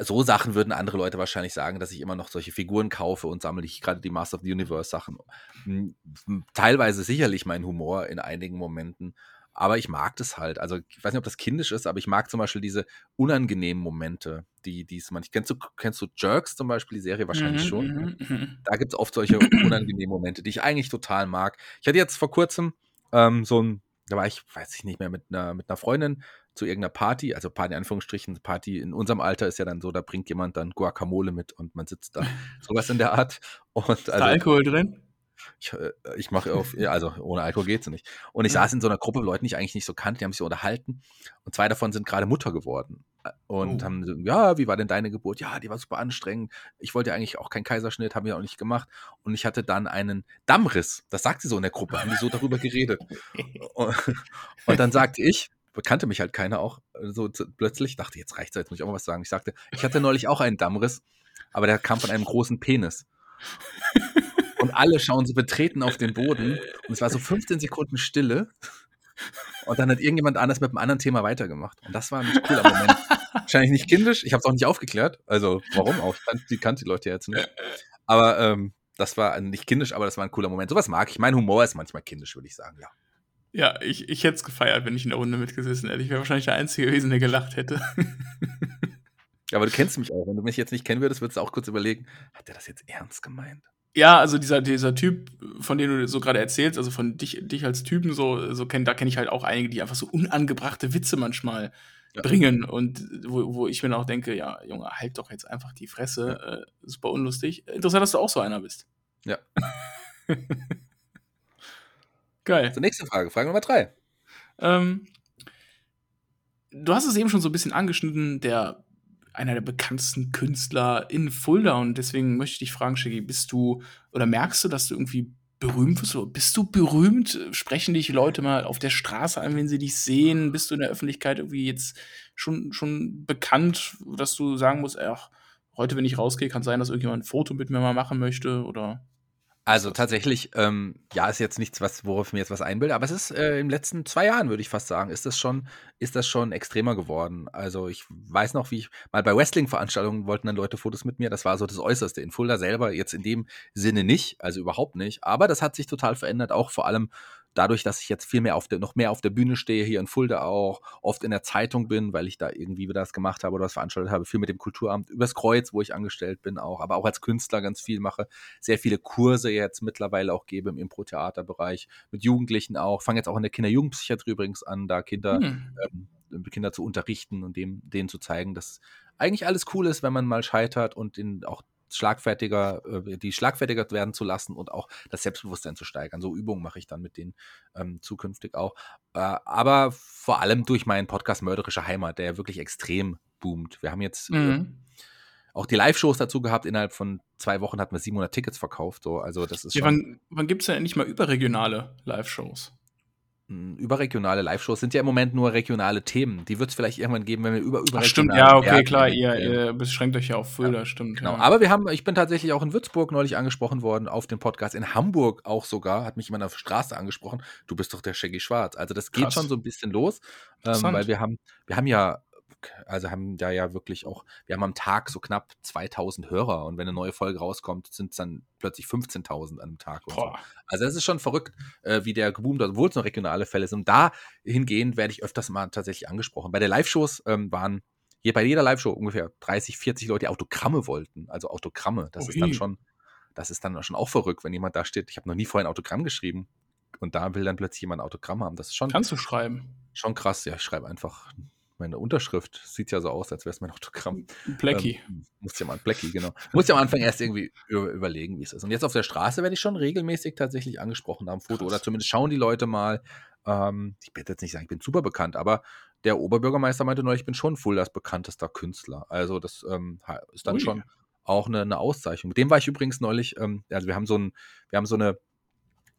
so Sachen würden andere Leute wahrscheinlich sagen, dass ich immer noch solche Figuren kaufe und sammle ich gerade die Master of the Universe Sachen. M- m- Teilweise sicherlich mein Humor in einigen Momenten, aber ich mag das halt. Also ich weiß nicht, ob das kindisch ist, aber ich mag zum Beispiel diese unangenehmen Momente, die es manchmal. Kennst du, kennst du Jerks zum Beispiel, die Serie wahrscheinlich Mhm, schon? mhm, mhm. Da gibt es oft solche unangenehmen Momente, die ich eigentlich total mag. Ich hatte jetzt vor kurzem ähm, so ein, da war ich, weiß ich nicht mehr, mit einer, mit einer Freundin zu irgendeiner Party, also Party in Anführungsstrichen, Party in unserem Alter ist ja dann so, da bringt jemand dann Guacamole mit und man sitzt da. Sowas in der Art. Und Ist da also, Alkohol drin? ich, äh, ich mache auf, ja, also ohne Alkohol geht's nicht. Und ich saß in so einer Gruppe Leuten, die ich eigentlich nicht so kannte, die haben sich so unterhalten. Und zwei davon sind gerade Mutter geworden. Äh, Und Oh. haben so, ja, wie war denn deine Geburt? Ja, die war super anstrengend. Ich wollte ja eigentlich auch keinen Kaiserschnitt, haben wir auch nicht gemacht. Und ich hatte dann einen Dammriss. Das sagt sie so in der Gruppe, haben die so darüber geredet. Und, und dann sagte ich, bekannte mich halt keiner auch, äh, so plötzlich, dachte, jetzt reicht's, jetzt muss ich auch mal was sagen. Ich sagte, ich hatte neulich auch einen Dammriss, aber der kam von einem großen Penis. Und alle schauen so betreten auf den Boden. Und es war so 15 Sekunden Stille. Und dann hat irgendjemand anders mit einem anderen Thema weitergemacht. Und das war ein cooler Moment. Wahrscheinlich nicht kindisch. Ich habe es auch nicht aufgeklärt. Also, warum auch? Die, kannte die Leute ja jetzt nicht. Aber ähm, das war nicht kindisch, aber das war ein cooler Moment. Sowas mag ich. Mein Humor ist manchmal kindisch, würde ich sagen, ja. Ja, ich, ich hätte es gefeiert, wenn ich in der Runde mitgesessen hätte. Ich wäre wahrscheinlich der Einzige gewesen, der gelacht hätte. Ja, aber du kennst mich auch. Wenn du mich jetzt nicht kennen würdest, würdest du auch kurz überlegen, hat der das jetzt ernst gemeint? Ja, also dieser, dieser Typ, von dem du so gerade erzählst, also von dich, dich als Typen so, so kenn, da kenne ich halt auch einige, die einfach so unangebrachte Witze manchmal Ja. bringen und wo, wo ich mir dann auch denke, ja, Junge, halt doch jetzt einfach die Fresse, äh, super unlustig. Interessant, dass du auch so einer bist. Ja. Geil. Zur nächsten Frage, Frage Nummer drei. Ähm, du hast es eben schon so ein bisschen angeschnitten, der einer der bekanntesten Künstler in Fulda und deswegen möchte ich dich fragen, Shiggy, bist du oder merkst du, dass du irgendwie berühmt wirst. du- Bist du berühmt? Sprechen dich Leute mal auf der Straße an, wenn sie dich sehen? Bist du in der Öffentlichkeit irgendwie jetzt schon, schon bekannt, dass du sagen musst, ach, heute, wenn ich rausgehe, kann sein, dass irgendjemand ein Foto mit mir mal machen möchte? Oder Also tatsächlich, ähm, ja, ist jetzt nichts, was, worauf ich mir jetzt was einbilde, aber es ist äh, in den letzten zwei Jahren, würde ich fast sagen, ist das schon, ist das schon extremer geworden. Also ich weiß noch, wie ich mal bei Wrestling-Veranstaltungen wollten dann Leute Fotos mit mir. Das war so das Äußerste. In Fulda selber jetzt in dem Sinne nicht, also überhaupt nicht. Aber das hat sich total verändert, auch vor allem dadurch, dass ich jetzt viel mehr auf der, noch mehr auf der Bühne stehe, hier in Fulda auch, oft in der Zeitung bin, weil ich da irgendwie wieder das gemacht habe oder was veranstaltet habe, viel mit dem Kulturamt, übers Kreuz, wo ich angestellt bin auch, aber auch als Künstler ganz viel mache, sehr viele Kurse jetzt mittlerweile auch gebe im Impro-Theaterbereich, mit Jugendlichen auch, fange jetzt auch in der Kinder-Jugendpsychiatrie übrigens an, da Kinder, Hm. ähm, Kinder zu unterrichten und dem, denen zu zeigen, dass eigentlich alles cool ist, wenn man mal scheitert und in auch schlagfertiger, äh, die schlagfertiger werden zu lassen und auch das Selbstbewusstsein zu steigern. So Übungen mache ich dann mit denen ähm, zukünftig auch. Äh, aber vor allem durch meinen Podcast Mörderische Heimat, der ja wirklich extrem boomt. Wir haben jetzt äh, Mhm. auch die Live-Shows dazu gehabt. Innerhalb von zwei Wochen hatten wir 700 Tickets verkauft. So. Also das ist Ja, wann wann gibt es denn endlich mal überregionale Live-Shows? Überregionale Live-Shows sind ja im Moment nur regionale Themen. Die wird es vielleicht irgendwann geben, wenn wir über Ach, überregionale stimmt, ja, okay, Werte klar, ihr, ihr beschränkt euch ja auf Fulda, stimmt. Genau, ja. aber wir haben, ich bin tatsächlich auch in Würzburg neulich angesprochen worden auf dem Podcast. In Hamburg auch sogar, hat mich jemand auf der Straße angesprochen. Du bist doch der Shaggy Schwarz. Also das geht Krass. schon so ein bisschen los, ähm, weil wir haben, wir haben ja, also haben da ja wirklich auch, wir haben am Tag so knapp 2000 Hörer und wenn eine neue Folge rauskommt, sind es dann plötzlich 15.000 an einem Tag. So. Also das ist schon verrückt, äh, wie der geboomt obwohl es noch regionale Fälle sind. Und dahingehend werde ich öfters mal tatsächlich angesprochen. Bei der Live-Shows ähm, waren hier bei jeder Live-Show ungefähr 30, 40 Leute, die Autogramme wollten. Also Autogramme. Das ist dann schon, das ist dann schon auch verrückt, wenn jemand da steht, ich habe noch nie vorher ein Autogramm geschrieben und da will dann plötzlich jemand ein Autogramm haben. Das ist schon, Kannst du schreiben? schon krass. Ja, ich schreibe einfach meine Unterschrift. Sieht ja so aus, als wäre es mein Autogramm. Blackie. Ähm, muss ja mal Blackie, genau. Muss ja am Anfang erst irgendwie über, überlegen, wie es ist. Und jetzt auf der Straße werde ich schon regelmäßig tatsächlich angesprochen am Foto. Krass. Oder zumindest schauen die Leute mal. Ähm, ich werde jetzt nicht sagen, ich bin super bekannt, aber der Oberbürgermeister meinte neulich, ich bin schon Fuldas bekanntester Künstler. Also das ähm, ist dann Ui. schon auch eine, eine Auszeichnung. Mit dem war ich übrigens neulich, ähm, also wir haben so ein, wir haben so eine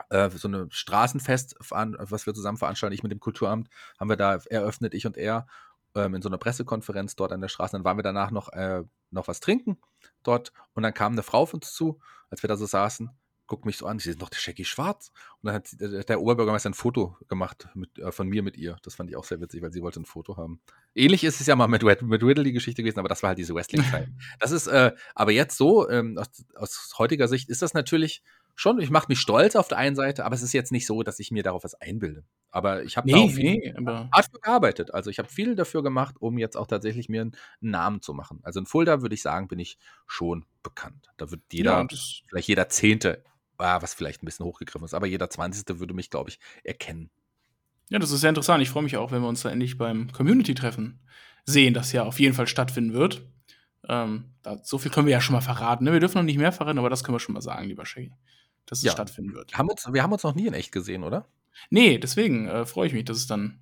äh, so eine Straßenfest, was wir zusammen veranstalten, ich mit dem Kulturamt, haben wir da eröffnet, ich und er, ähm, in so einer Pressekonferenz dort an der Straße. Dann waren wir danach noch, äh, noch was trinken dort und dann kam eine Frau auf uns zu, als wir da so saßen, guckt mich so an, sie ist noch der Shaggy Schwarz. Und dann hat sie- der, Oberbürgermeister ein Foto gemacht mit, äh, von mir mit ihr. Das fand ich auch sehr witzig, weil sie wollte ein Foto haben. Ähnlich ist es ja mal mit, mit Riddle die Geschichte gewesen, aber das war halt diese Wrestling-Zeit. das ist, äh, aber jetzt so, ähm, aus, aus heutiger Sicht ist das natürlich schon, ich mache mich stolz auf der einen Seite, aber es ist jetzt nicht so, dass ich mir darauf was einbilde. Aber ich habe da Nee, viel nee, hart für gearbeitet. Also ich habe viel dafür gemacht, um jetzt auch tatsächlich mir einen Namen zu machen. Also in Fulda würde ich sagen, bin ich schon bekannt. Da wird jeder, ja, vielleicht jeder Zehnte, ah, was vielleicht ein bisschen hochgegriffen ist, aber jeder Zwanzigste würde mich, glaube ich, erkennen. ja, das ist sehr interessant. Ich freue mich auch, wenn wir uns da endlich beim Community-Treffen sehen, das ja auf jeden Fall stattfinden wird. Ähm, da, so viel können wir ja schon mal verraten. Ne? Wir dürfen noch nicht mehr verraten, aber das können wir schon mal sagen, lieber Shaggy, dass es Ja. stattfinden wird. Haben uns, wir haben uns noch nie in echt gesehen, oder? Nee, deswegen äh, freue ich mich, dass es dann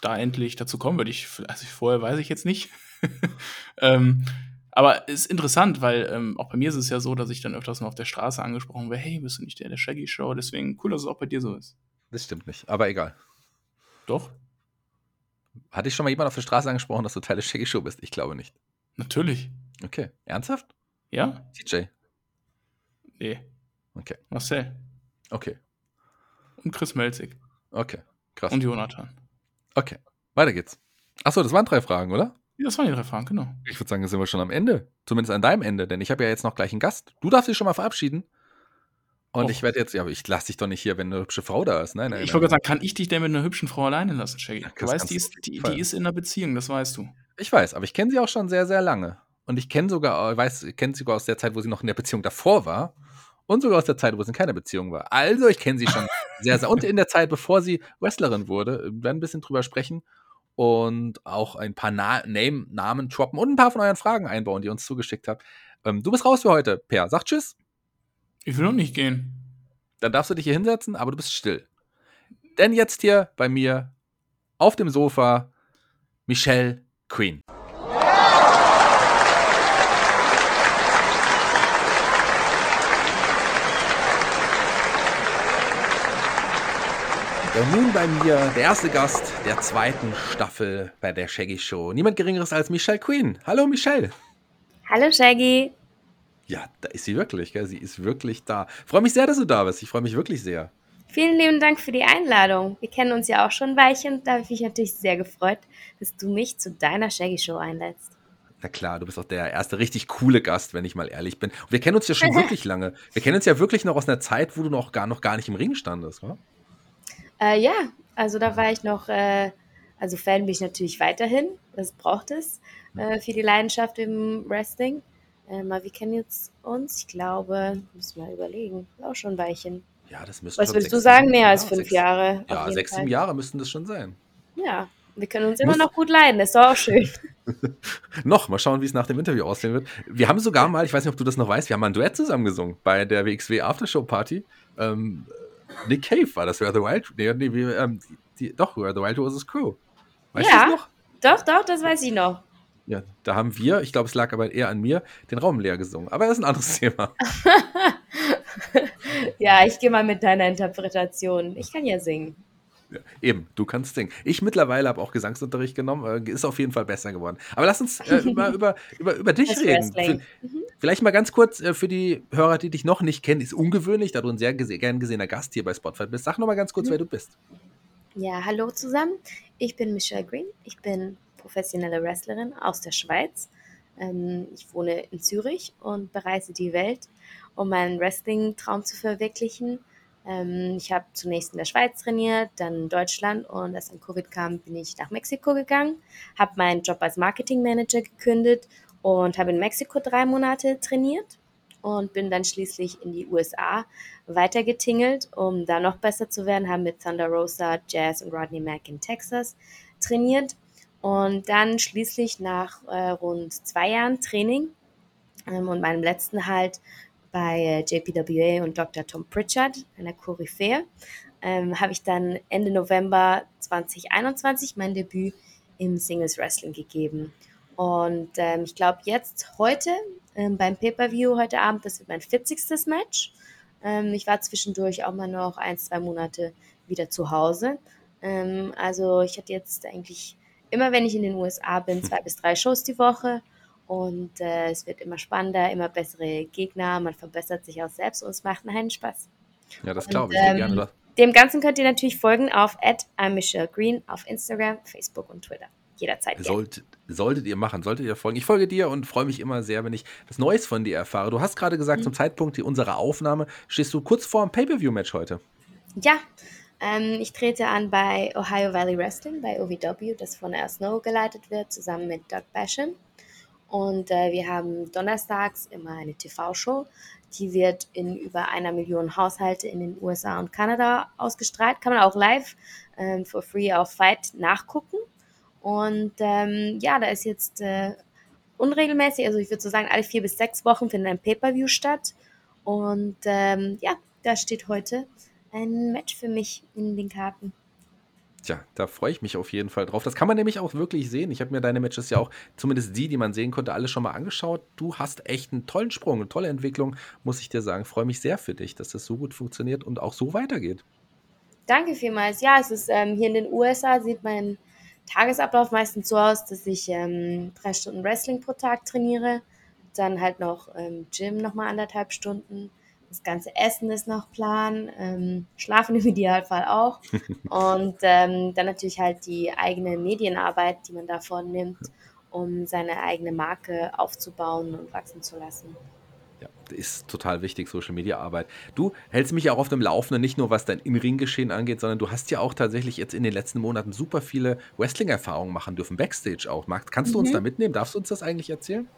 da endlich dazu kommen wird. Ich, also vorher weiß ich jetzt nicht. ähm, aber es ist interessant, weil ähm, auch bei mir ist es ja so, dass ich dann öfters mal auf der Straße angesprochen werde, hey, bist du nicht der der Shaggy Show? Deswegen cool, dass es auch bei dir so ist. Das stimmt nicht, aber egal. Doch, Hatte ich schon mal jemand auf der Straße angesprochen, dass du Teil der Shaggy Show bist? Ich glaube nicht. natürlich. Okay. Ernsthaft? Ja? TJ? Nee. Okay. Marcel Okay. und Chris Melzig Okay. Krass. und Jonathan. okay. Weiter geht's. Achso, das waren drei Fragen, oder? Ja, Das waren die drei Fragen, genau. Ich würde sagen, da sind wir schon am Ende. Zumindest an deinem Ende, denn ich habe ja jetzt noch gleich einen Gast. Du darfst dich schon mal verabschieden. Und Och. ich werde jetzt, ja, aber ich lasse dich doch nicht hier, wenn eine hübsche Frau da ist. Nein, nein. Ich wollte gerade sagen, kann ich dich denn mit einer hübschen Frau alleine lassen, Shaggy? Du das weißt, die du ist, die, die ist in einer Beziehung, das weißt du. Ich weiß, aber ich kenne sie auch schon sehr, sehr lange. Und ich kenne sogar, weiß, kenne sie sogar aus der Zeit, wo sie noch in der Beziehung davor war. Und sogar aus der Zeit, wo sie in keiner Beziehung war. Also, ich kenne sie schon sehr, sehr. Und in der Zeit, bevor sie Wrestlerin wurde. Wir werden ein bisschen drüber sprechen. Und auch ein paar Na Name Namen droppen und ein paar von euren Fragen einbauen, die ihr uns zugeschickt habt. Ähm, du bist raus für heute, Per. Sag Tschüss. Ich will noch nicht gehen. Dann darfst du dich hier hinsetzen, aber du bist still. Denn jetzt hier bei mir auf dem Sofa Michelle Queen. Und nun bei mir der erste Gast der zweiten Staffel bei der Shaggy Show. Niemand Geringeres als Michelle Queen. Hallo Michelle. Hallo Shaggy. Ja, da ist sie wirklich, gell? Sie ist wirklich da. Freue mich sehr, dass du da bist. Ich freue mich wirklich sehr. Vielen lieben Dank für die Einladung. Wir kennen uns ja auch schon ein Weilchen. Da habe ich mich natürlich sehr gefreut, dass du mich zu deiner Shaggy Show einlädst. Na klar, du bist auch der erste richtig coole Gast, wenn ich mal ehrlich bin. Und wir kennen uns ja schon wirklich lange. Wir kennen uns ja wirklich noch aus einer Zeit, wo du noch gar, noch gar nicht im Ring standest, wa? Äh, ja, also da war ich noch, äh, also Fan bin ich natürlich weiterhin. Das braucht es äh, für die Leidenschaft im Wrestling. Ähm, aber wir kennen jetzt uns, ich glaube, müssen wir überlegen, auch schon ein Weilchen. Ja, das müsste Was würdest du sagen? Mehr als fünf sechs- Jahre. Ja, sechs, sieben Jahre müssten das schon sein. Ja, wir können uns immer Muss- noch gut leiden. Das ist doch auch schön. Noch, mal schauen, wie es nach dem Interview aussehen wird. Wir haben sogar mal, ich weiß nicht, ob du das noch weißt, wir haben mal ein Duett zusammen gesungen bei der WXW Aftershow Party. Ähm, Nick Cave war das, We Are the Wild. Nee, nee, wir, ähm, die, doch, We Are the Wild Roses Crew. Weißt du Ja. das noch? Doch, doch, das weiß ich noch. Ja, da haben wir, ich glaube, es lag aber eher an mir, den Raum leer gesungen. Aber das ist ein anderes Thema. Ja, ich gehe mal mit deiner Interpretation. Ich kann ja singen. Ja, eben, du kannst singen. Ich mittlerweile habe auch Gesangsunterricht genommen, äh, ist auf jeden Fall besser geworden. Aber lass uns äh, über, über, über, über dich reden. Für, vielleicht mal ganz kurz äh, für die Hörer, die dich noch nicht kennen, ist ungewöhnlich, da du ein sehr gese gern gesehener Gast hier bei Spotlight bist. Sag noch mal ganz kurz, wer du bist. Ja, hallo zusammen. Ich bin Michelle Green. Ich bin professionelle Wrestlerin aus der Schweiz. Ähm, ich wohne in Zürich und bereise die Welt, um meinen Wrestling-Traum zu verwirklichen. Ähm, ich habe zunächst in der Schweiz trainiert, dann in Deutschland und als dann Covid kam, bin ich nach Mexiko gegangen, habe meinen Job als Marketingmanager gekündigt und habe in Mexiko drei Monate trainiert und bin dann schließlich in die USA weitergetingelt, um da noch besser zu werden. Haben mit Thunder Rosa, Jazz und Rodney Mack in Texas trainiert und dann schließlich nach äh, rund zwei Jahren Training ähm, und meinem letzten Halt bei äh, JPWA und Dr. Tom Pritchard, einer Koryphäe, ähm, habe ich dann Ende November 2021 mein Debüt im Singles Wrestling gegeben. Und ähm, ich glaube jetzt heute ähm, beim Pay-Per-View heute Abend, das wird mein 40. Match. Ähm, ich war zwischendurch auch mal noch ein, zwei Monate wieder zu Hause. Ähm, also ich hatte jetzt eigentlich immer, wenn ich in den USA bin, zwei bis drei Shows die Woche. Und äh, es wird immer spannender, immer bessere Gegner, man verbessert sich auch selbst und es macht einen Spaß. Ja, das glaube ich ähm, gerne. Dem Ganzen könnt ihr natürlich folgen auf @Green auf Instagram, Facebook und Twitter. Jederzeit. gerne. Sollt, solltet ihr machen, solltet ihr folgen. Ich folge dir und freue mich immer sehr, wenn ich was Neues von dir erfahre. Du hast gerade gesagt, Mhm. zum Zeitpunkt unserer Aufnahme stehst du kurz vor dem Pay-Per-View-Match heute. Ja, ähm, ich trete an bei Ohio Valley Wrestling, bei OVW, das von Al Snow geleitet wird, zusammen mit Doug Basham. Und äh, wir haben donnerstags immer eine TV-Show. Die wird in über einer Million Haushalte in den USA und Kanada ausgestrahlt. Kann man auch live ähm, for free auf Fight nachgucken. Und ähm, ja, da ist jetzt äh, unregelmäßig, also ich würde so sagen, alle vier bis sechs Wochen findet ein Pay-Per-View statt. Und ähm, ja, da steht heute ein Match für mich in den Karten. Tja, da freue ich mich auf jeden Fall drauf. Das kann man nämlich auch wirklich sehen. Ich habe mir deine Matches ja auch, zumindest die, die man sehen konnte, alle schon mal angeschaut. Du hast echt einen tollen Sprung, eine tolle Entwicklung, muss ich dir sagen. Freue mich sehr für dich, dass das so gut funktioniert und auch so weitergeht. Danke vielmals. Ja, es ist ähm, hier in den USA sieht mein Tagesablauf meistens so aus, dass ich ähm, drei Stunden Wrestling pro Tag trainiere, dann halt noch ähm, Gym nochmal anderthalb Stunden. Das ganze Essen ist noch Plan, ähm, Schlafen im Idealfall auch. Und ähm, dann natürlich halt die eigene Medienarbeit, die man da vornimmt, um seine eigene Marke aufzubauen und wachsen zu lassen. Ja, ist total wichtig, Social Media Arbeit. Du hältst mich ja auch auf dem Laufenden, nicht nur was dein Im-Ring-Geschehen angeht, sondern du hast ja auch tatsächlich jetzt in den letzten Monaten super viele Wrestling-Erfahrungen machen dürfen, Backstage auch. Mag- Kannst du uns Mhm. da mitnehmen? Darfst du uns das eigentlich erzählen?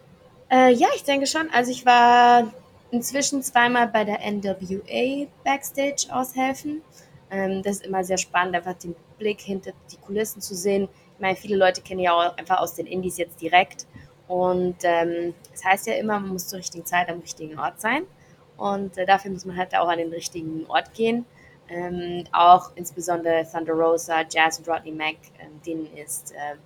Äh, ja, ich denke schon. Also ich war inzwischen zweimal bei der NWA Backstage aushelfen. Ähm, das ist immer sehr spannend, einfach den Blick hinter die Kulissen zu sehen. Ich meine, viele Leute kennen ja auch einfach aus den Indies jetzt direkt. Und ähm, das heißt ja immer, man muss zur richtigen Zeit am richtigen Ort sein. Und äh, dafür muss man halt auch an den richtigen Ort gehen. Ähm, auch insbesondere Thunder Rosa, Jazz und Rodney Mack, ähm, denen ist äh,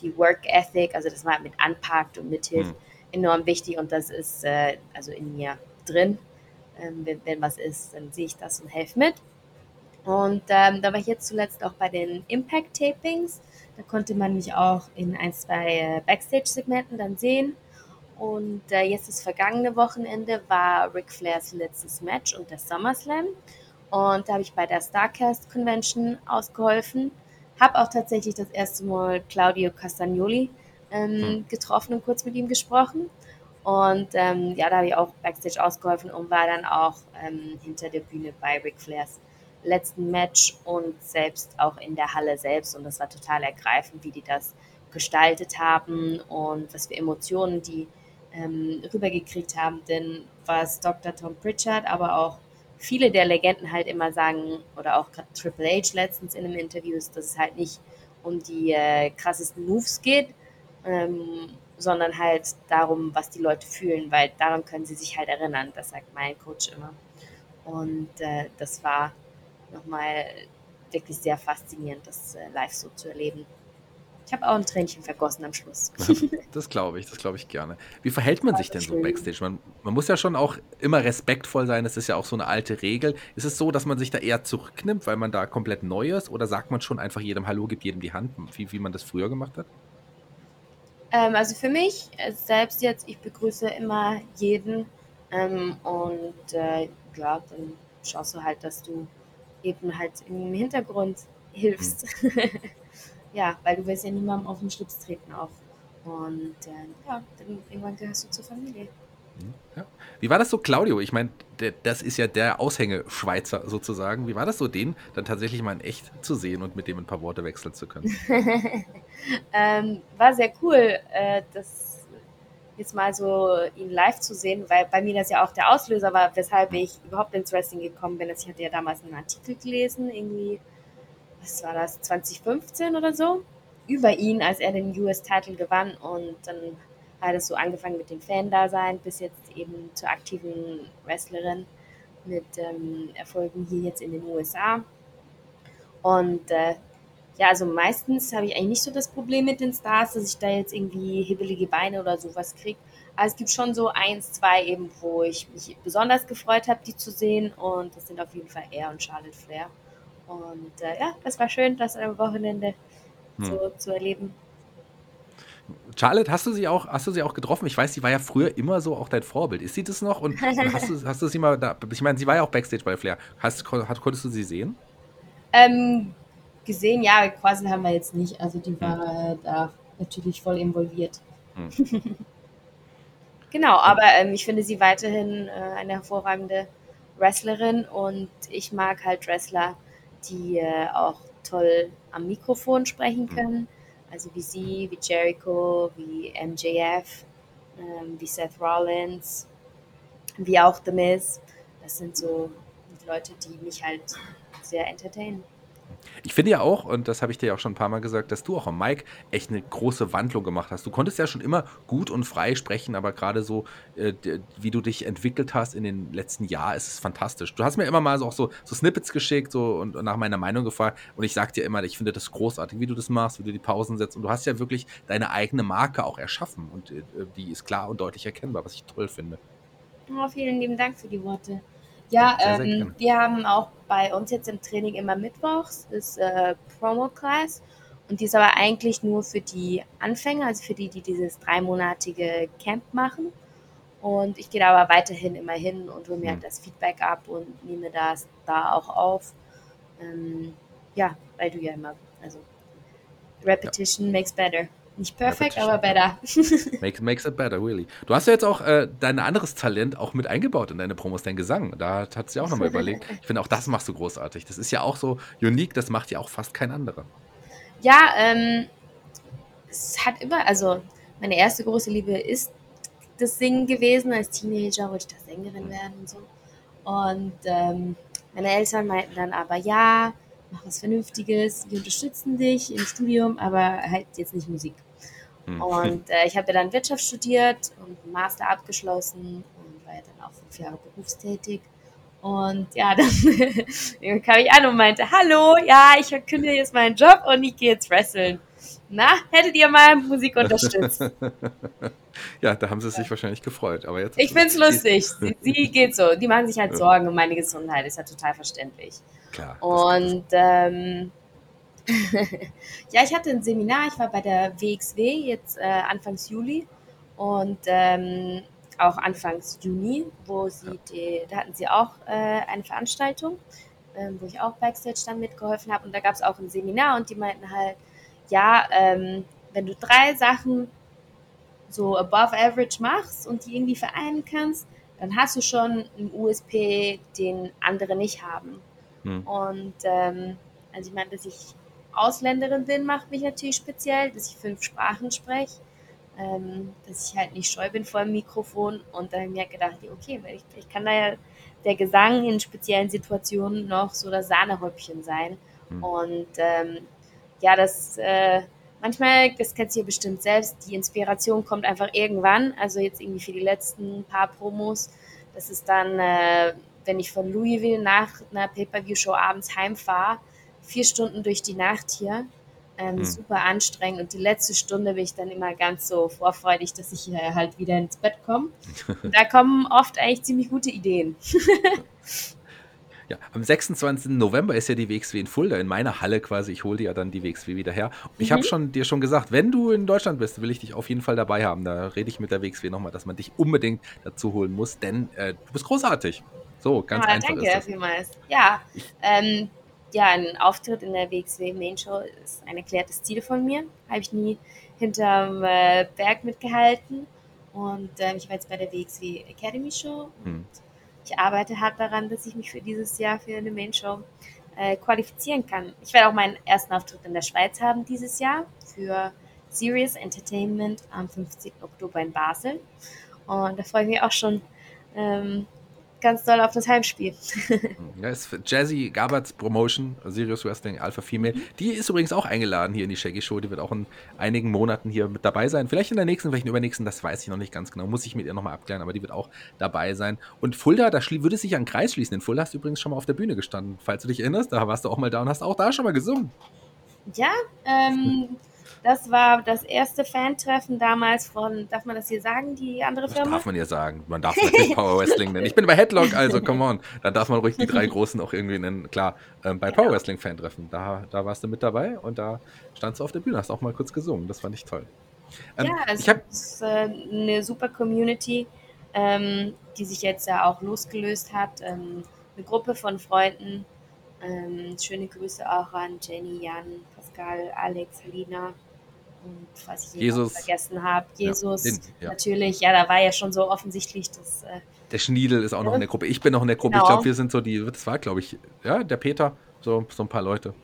die Work Ethic, also dass man halt mit anpackt und mithilft, Hm. enorm wichtig und das ist äh, also in mir drin. Ähm, wenn, wenn was ist, dann sehe ich das und helfe mit. Und ähm, da war ich jetzt zuletzt auch bei den Impact-Tapings. Da konnte man mich auch in ein, zwei äh, Backstage-Segmenten dann sehen. Und äh, jetzt das vergangene Wochenende war Ric Flairs letztes Match und der SummerSlam. Und da habe ich bei der Starcast Convention ausgeholfen. Habe auch tatsächlich das erste Mal Claudio Castagnoli ähm, hm. getroffen und kurz mit ihm gesprochen. Und ähm, ja, da habe ich auch Backstage ausgeholfen und war dann auch ähm, hinter der Bühne bei Ric Flairs letzten Match und selbst auch in der Halle selbst. Und das war total ergreifend, wie die das gestaltet haben und was für Emotionen die ähm, rübergekriegt haben. Denn was Dr. Tom Pritchard, aber auch viele der Legenden halt immer sagen, oder auch Triple H letztens in einem Interview, ist, dass es halt nicht um die äh, krassesten Moves geht, ähm, sondern halt darum, was die Leute fühlen, weil daran können sie sich halt erinnern. Das sagt mein Coach immer. Und äh, das war nochmal wirklich sehr faszinierend, das äh, live so zu erleben. Ich habe auch ein Tränchen vergossen am Schluss. Das glaube ich, das glaube ich gerne. Wie verhält man sich denn so backstage? Man, man, muss ja schon auch immer respektvoll sein, das ist ja auch so eine alte Regel. Ist es so, dass man sich da eher zurücknimmt, weil man da komplett neu ist? Oder sagt man schon einfach jedem Hallo, gibt jedem die Hand, wie, wie man das früher gemacht hat? Ähm, also für mich äh, selbst jetzt, ich begrüße immer jeden ähm, und äh, ja, dann schaust du halt, dass du eben halt im Hintergrund hilfst. Mhm. ja, weil du willst ja niemandem auf den Schlips treten auch. Und äh, ja, dann irgendwann gehörst du zur Familie. Ja. Wie war das so, Claudio? Ich meine, das ist ja der Aushänge-Schweizer sozusagen. Wie war das so, den dann tatsächlich mal in echt zu sehen und mit dem ein paar Worte wechseln zu können? ähm, war sehr cool, äh, das jetzt mal so ihn live zu sehen, weil bei mir das ja auch der Auslöser war, weshalb ich überhaupt ins Wrestling gekommen bin. Ich hatte ja damals einen Artikel gelesen, irgendwie, was war das, 2015 oder so, über ihn, als er den US-Title gewann und dann hat es so angefangen mit dem Fan-Dasein bis jetzt eben zur aktiven Wrestlerin mit ähm, Erfolgen hier jetzt in den USA. Und äh, ja, also meistens habe ich eigentlich nicht so das Problem mit den Stars, dass ich da jetzt irgendwie hibbelige Beine oder sowas kriege. Aber es gibt schon so eins, zwei eben, wo ich mich besonders gefreut habe, die zu sehen. Und das sind auf jeden Fall er und Charlotte Flair. Und äh, ja, das war schön, das am Wochenende hm. so zu erleben. Charlotte, hast du sie auch, hast du sie auch getroffen? Ich weiß, sie war ja früher immer so auch dein Vorbild. Ist sie das noch? Und, und hast, du, hast du sie mal da? Ich meine, sie war ja auch Backstage bei Flair. Hast, konntest du sie sehen? Ähm, gesehen, ja, quasi haben wir jetzt nicht. Also die war hm. da natürlich voll involviert. Hm. genau, aber ähm, ich finde sie weiterhin äh, eine hervorragende Wrestlerin und ich mag halt Wrestler, die äh, auch toll am Mikrofon sprechen hm. Also wie sie, wie Jericho, wie MJF, ähm, wie Seth Rollins, wie auch The Miz. Das sind so Leute, die mich halt sehr entertainen. Ich finde ja auch, und das habe ich dir ja auch schon ein paar Mal gesagt, dass du auch am Mike echt eine große Wandlung gemacht hast. Du konntest ja schon immer gut und frei sprechen, aber gerade so, äh, wie du dich entwickelt hast in den letzten Jahren, ist es fantastisch. Du hast mir immer mal so auch so, so Snippets geschickt so, und, und nach meiner Meinung gefragt und ich sag dir immer, ich finde das großartig, wie du das machst, wie du die Pausen setzt und du hast ja wirklich deine eigene Marke auch erschaffen und äh, die ist klar und deutlich erkennbar, was ich toll finde. Oh, vielen lieben Dank für die Worte. Ja, sehr, sehr ähm, wir haben auch bei uns jetzt im Training immer mittwochs ist äh, Promo-Class und die ist aber eigentlich nur für die Anfänger, also für die, die dieses dreimonatige Camp machen. Und ich gehe da aber weiterhin immer hin und hole mir mhm. das Feedback ab und nehme das da auch auf. Ähm, ja, weil du ja immer, also Repetition ja. makes better. Nicht perfekt, aber better. makes, makes it better, really. Du hast ja jetzt auch äh, dein anderes Talent auch mit eingebaut in deine Promos, dein Gesang. Da hat sie auch nochmal überlegt. Ich finde, auch das machst du großartig. Das ist ja auch so unique, das macht ja auch fast kein anderer. Ja, ähm, es hat immer, also meine erste große Liebe ist das Singen gewesen. Als Teenager wollte ich da Sängerin werden und so. Und ähm, meine Eltern meinten dann aber, ja, mach was Vernünftiges, wir unterstützen dich im Studium, aber halt jetzt nicht Musik. Mhm. Und äh, ich habe ja dann Wirtschaft studiert und einen Master abgeschlossen und war ja dann auch fünf Jahre berufstätig. Und ja, dann kam ich an und meinte, hallo, ja, ich kündige jetzt meinen Job und ich gehe jetzt wresteln. Na, hättet ihr mal Musik unterstützt? ja, da haben sie sich wahrscheinlich gefreut. Aber jetzt ich finde es lustig. Sie, sie, geht so. Die machen sich halt Sorgen um meine Gesundheit. Ist ja total verständlich. Klar. Und ähm, ja, ich hatte ein Seminar. Ich war bei der WXW jetzt äh, Anfangs Juli und ähm, auch Anfangs Juni, wo sie die, da hatten sie auch äh, eine Veranstaltung, äh, wo ich auch Backstage dann mitgeholfen habe. Und da gab es auch ein Seminar und die meinten halt, ja, ähm, wenn du drei Sachen so above average machst und die irgendwie vereinen kannst, dann hast du schon einen USP, den andere nicht haben. Hm. Und ähm, also ich meine, dass ich Ausländerin bin, macht mich natürlich speziell, dass ich fünf Sprachen spreche, ähm, dass ich halt nicht scheu bin vor dem Mikrofon und dann habe ich mir gedacht, okay, ich, ich kann da ja der Gesang in speziellen Situationen noch so das Sahnehäubchen sein. Hm. Und ähm, ja, das äh, manchmal, das kennst du ja bestimmt selbst, die Inspiration kommt einfach irgendwann. Also jetzt irgendwie für die letzten paar Promos. Das ist dann, äh, wenn ich von Louisville nach einer Pay-Per-View-Show abends heimfahre, vier Stunden durch die Nacht hier. Ähm, hm. Super anstrengend. Und die letzte Stunde bin ich dann immer ganz so vorfreudig, dass ich äh, halt wieder ins Bett komme. da kommen oft eigentlich ziemlich gute Ideen. Ja, am 26. November ist ja die WXW in Fulda, in meiner Halle quasi. Ich hole dir ja dann die WXW wieder her. Und ich mhm. habe schon, dir schon gesagt, wenn du in Deutschland bist, will ich dich auf jeden Fall dabei haben. Da rede ich mit der WXW nochmal, dass man dich unbedingt dazu holen muss, denn äh, du bist großartig. So, ganz ja, einfach danke ist das. vielmals. Ja, ähm, ja, ein Auftritt in der WXW Main Show ist ein erklärtes Ziel von mir. Habe ich nie hinterm äh, Berg mitgehalten. Und äh, ich war jetzt bei der WXW Academy Show. Hm ich arbeite hart daran, dass ich mich für dieses Jahr für eine Main Show äh, qualifizieren kann. Ich werde auch meinen ersten Auftritt in der Schweiz haben dieses Jahr für Serious Entertainment am 15. Oktober in Basel. Und da freue ich mich auch schon ähm, ganz doll auf das Heimspiel. ja, ist Jazzy Gaberts Promotion, Serious Wrestling Alpha Female. Die ist übrigens auch eingeladen hier in die Shaggy Show. Die wird auch in einigen Monaten hier mit dabei sein. Vielleicht in der nächsten, vielleicht in der übernächsten, das weiß ich noch nicht ganz genau. Muss ich mit ihr nochmal abklären, aber die wird auch dabei sein. Und Fulda, da würde sich ein Kreis schließen. In Fulda hast du übrigens schon mal auf der Bühne gestanden. Falls du dich erinnerst, da warst du auch mal da und hast auch da schon mal gesungen. Ja, ähm, das war das erste Fan-Treffen damals von, darf man das hier sagen, die andere Firma? Das darf man ja sagen. Man darf natürlich Power Wrestling nennen. Ich bin bei Headlock, also come on. Da darf man ruhig die drei Großen auch irgendwie nennen. Klar, ähm, bei Power Wrestling Fan-Treffen, da, da warst du mit dabei und da standst du auf der Bühne, hast auch mal kurz gesungen. Das fand ich toll. Ähm, ja, also ich hab, es ist äh, eine super Community, ähm, die sich jetzt ja auch losgelöst hat. Ähm, eine Gruppe von Freunden. Ähm, schöne Grüße auch an Jenny, Jan, Pascal, Alex, Lina und ich Jesus vergessen habe, Jesus, ja, den, ja. natürlich, ja, da war ja schon so offensichtlich, dass. Äh, der Schniedel ist auch noch in der Gruppe. Ich bin noch in der Gruppe. Genau. Ich glaube, wir sind so die, das war, glaube ich, ja, der Peter, so, so ein paar Leute.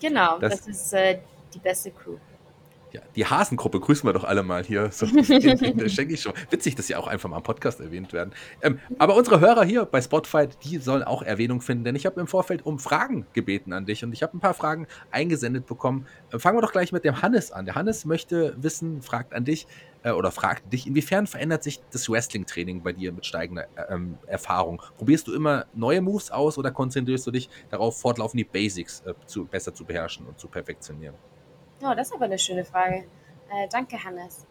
Genau, das, das ist äh, die beste Crew. Ja, die Hasengruppe grüßen wir doch alle mal hier so Shaggy Show. Witzig, dass sie auch einfach mal im Podcast erwähnt werden. Ähm, aber unsere Hörer hier bei Spotify, die sollen auch Erwähnung finden, denn ich habe im Vorfeld um Fragen gebeten an dich und ich habe ein paar Fragen eingesendet bekommen. Äh, fangen wir doch gleich mit dem Hannes an. Der Hannes möchte wissen, fragt an dich äh, oder fragt dich, inwiefern verändert sich das Wrestling-Training bei dir mit steigender äh, ähm, Erfahrung? Probierst du immer neue Moves aus oder konzentrierst du dich darauf, fortlaufend die Basics äh, zu, besser zu beherrschen und zu perfektionieren? Oh, das ist aber eine schöne Frage. Äh, danke, Hannes.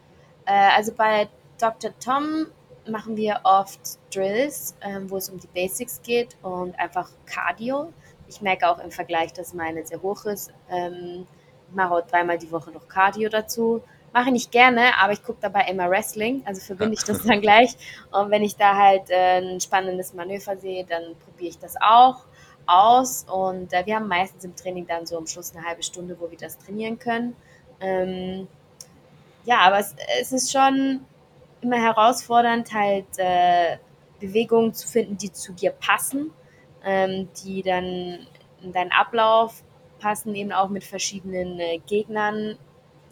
Äh, also bei Dr. Tom machen wir oft Drills, ähm, wo es um die Basics geht und einfach Cardio. Ich merke auch im Vergleich, dass meine sehr hoch ist. Ähm, ich mache auch dreimal die Woche noch Cardio dazu. Mache ich nicht gerne, aber ich gucke dabei immer Wrestling, also verbinde ich das dann gleich. Und wenn ich da halt äh, ein spannendes Manöver sehe, dann probiere ich das auch aus und äh, wir haben meistens im Training dann so am Schluss eine halbe Stunde, wo wir das trainieren können. Ähm, ja, aber es, es, ist schon immer herausfordernd, halt äh, Bewegungen zu finden, die zu dir passen, ähm, die dann in deinen Ablauf passen, eben auch mit verschiedenen äh, Gegnern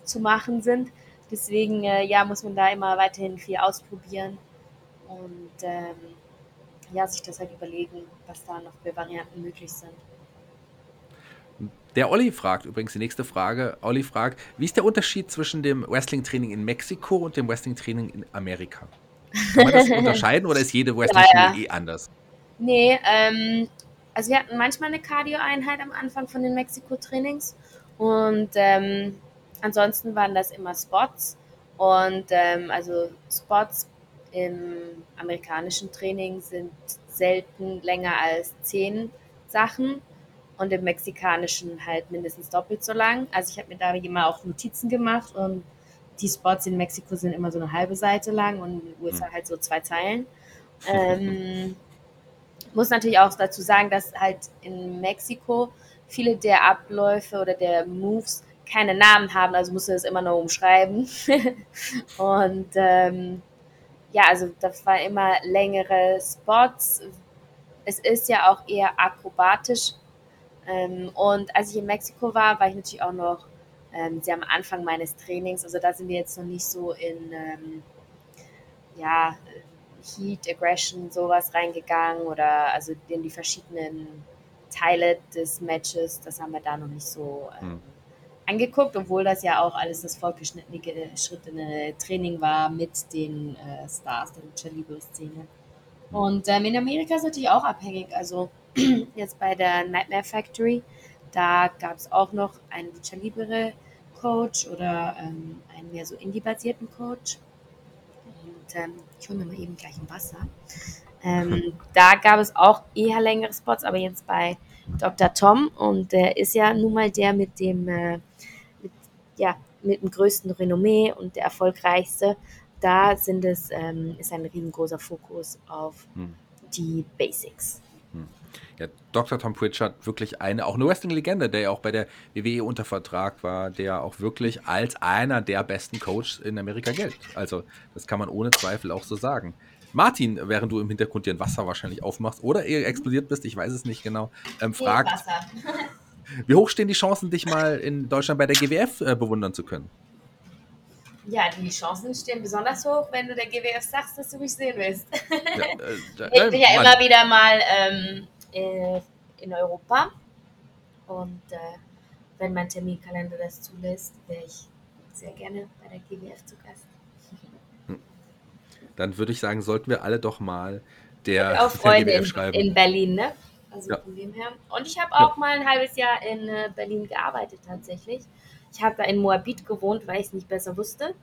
zu machen sind. Deswegen äh, ja, muss man da immer weiterhin viel ausprobieren und ähm, ja, sich das halt überlegen, was da noch für Varianten möglich sind. Der Olli fragt übrigens die nächste Frage. Olli fragt, wie ist der Unterschied zwischen dem Wrestling-Training in Mexiko und dem Wrestling-Training in Amerika? Kann man das unterscheiden oder ist jede Wrestling-Schule ja, ja. eh anders? Nee, ähm, also wir hatten manchmal eine Cardio-Einheit am Anfang von den Mexiko-Trainings und ähm, ansonsten waren das immer Spots und ähm, also Spots im amerikanischen Training sind selten länger als zehn Sachen und im mexikanischen halt mindestens doppelt so lang. Also ich habe mir da immer auch Notizen gemacht und die Spots in Mexiko sind immer so eine halbe Seite lang und in den USA hm. halt so zwei Zeilen. Ähm, muss natürlich auch dazu sagen, dass halt in Mexiko viele der Abläufe oder der Moves keine Namen haben, also musst du das immer nur umschreiben. und ähm, ja, also das war immer längere Spots. Es ist ja auch eher akrobatisch. Ähm, und als ich in Mexiko war, war ich natürlich auch noch ähm, sehr am Anfang meines Trainings. Also da sind wir jetzt noch nicht so in ähm, ja, Heat, Aggression, sowas reingegangen oder also in die verschiedenen Teile des Matches. Das haben wir da noch nicht so ähm, hm angeguckt, obwohl das ja auch alles das fortgeschrittene Training war mit den äh, Stars der Lucha Libre-Szene. Und ähm, in Amerika ist natürlich auch abhängig. Also jetzt bei der Nightmare Factory, da gab es auch noch einen Lucha Libre Coach oder ähm, einen mehr so Indie-basierten Coach. Und ähm, ich hole mir mal eben gleich ein Wasser. Ähm, da gab es auch eher längere Spots, aber jetzt bei Dr. Tom und der ist ja nun mal der mit dem, äh, mit, ja, mit dem größten Renommee und der erfolgreichste. Da sind es, ähm, ist ein riesengroßer Fokus auf hm. die Basics. Hm. Ja, Dr. Tom Pritchard, wirklich eine, auch eine Wrestling-Legende, der ja auch bei der WWE unter Vertrag war, der auch wirklich als einer der besten Coaches in Amerika gilt. Also, das kann man ohne Zweifel auch so sagen. Martin, während du im Hintergrund dir ein Wasser wahrscheinlich aufmachst oder ihr explodiert bist, ich weiß es nicht genau, ähm, fragt, wie hoch stehen die Chancen, dich mal in Deutschland bei der GWF äh, bewundern zu können? Ja, die Chancen stehen besonders hoch, wenn du der GWF sagst, dass du mich sehen willst. Ja, äh, ich bin ja immer wieder mal ähm, äh, in Europa und äh, wenn mein Terminkalender das zulässt, wäre ich sehr gerne bei der GWF zu Gast dann würde ich sagen, sollten wir alle doch mal der, auch Freunde in, in Berlin, ne? Also ja. von dem her. Und ich habe auch ja. mal ein halbes Jahr in äh, Berlin gearbeitet tatsächlich. Ich habe da in Moabit gewohnt, weil ich es nicht besser wusste.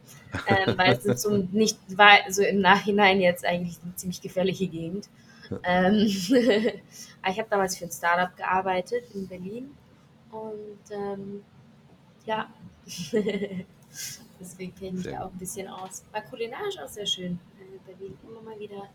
Ähm, weil es so nicht war, so im Nachhinein jetzt eigentlich eine ziemlich gefährliche Gegend. Ähm, ich habe damals für ein Startup gearbeitet in Berlin. Und ähm, ja, deswegen kenne ich da auch ein bisschen aus. War kulinarisch auch sehr schön. Berlin immer mal wieder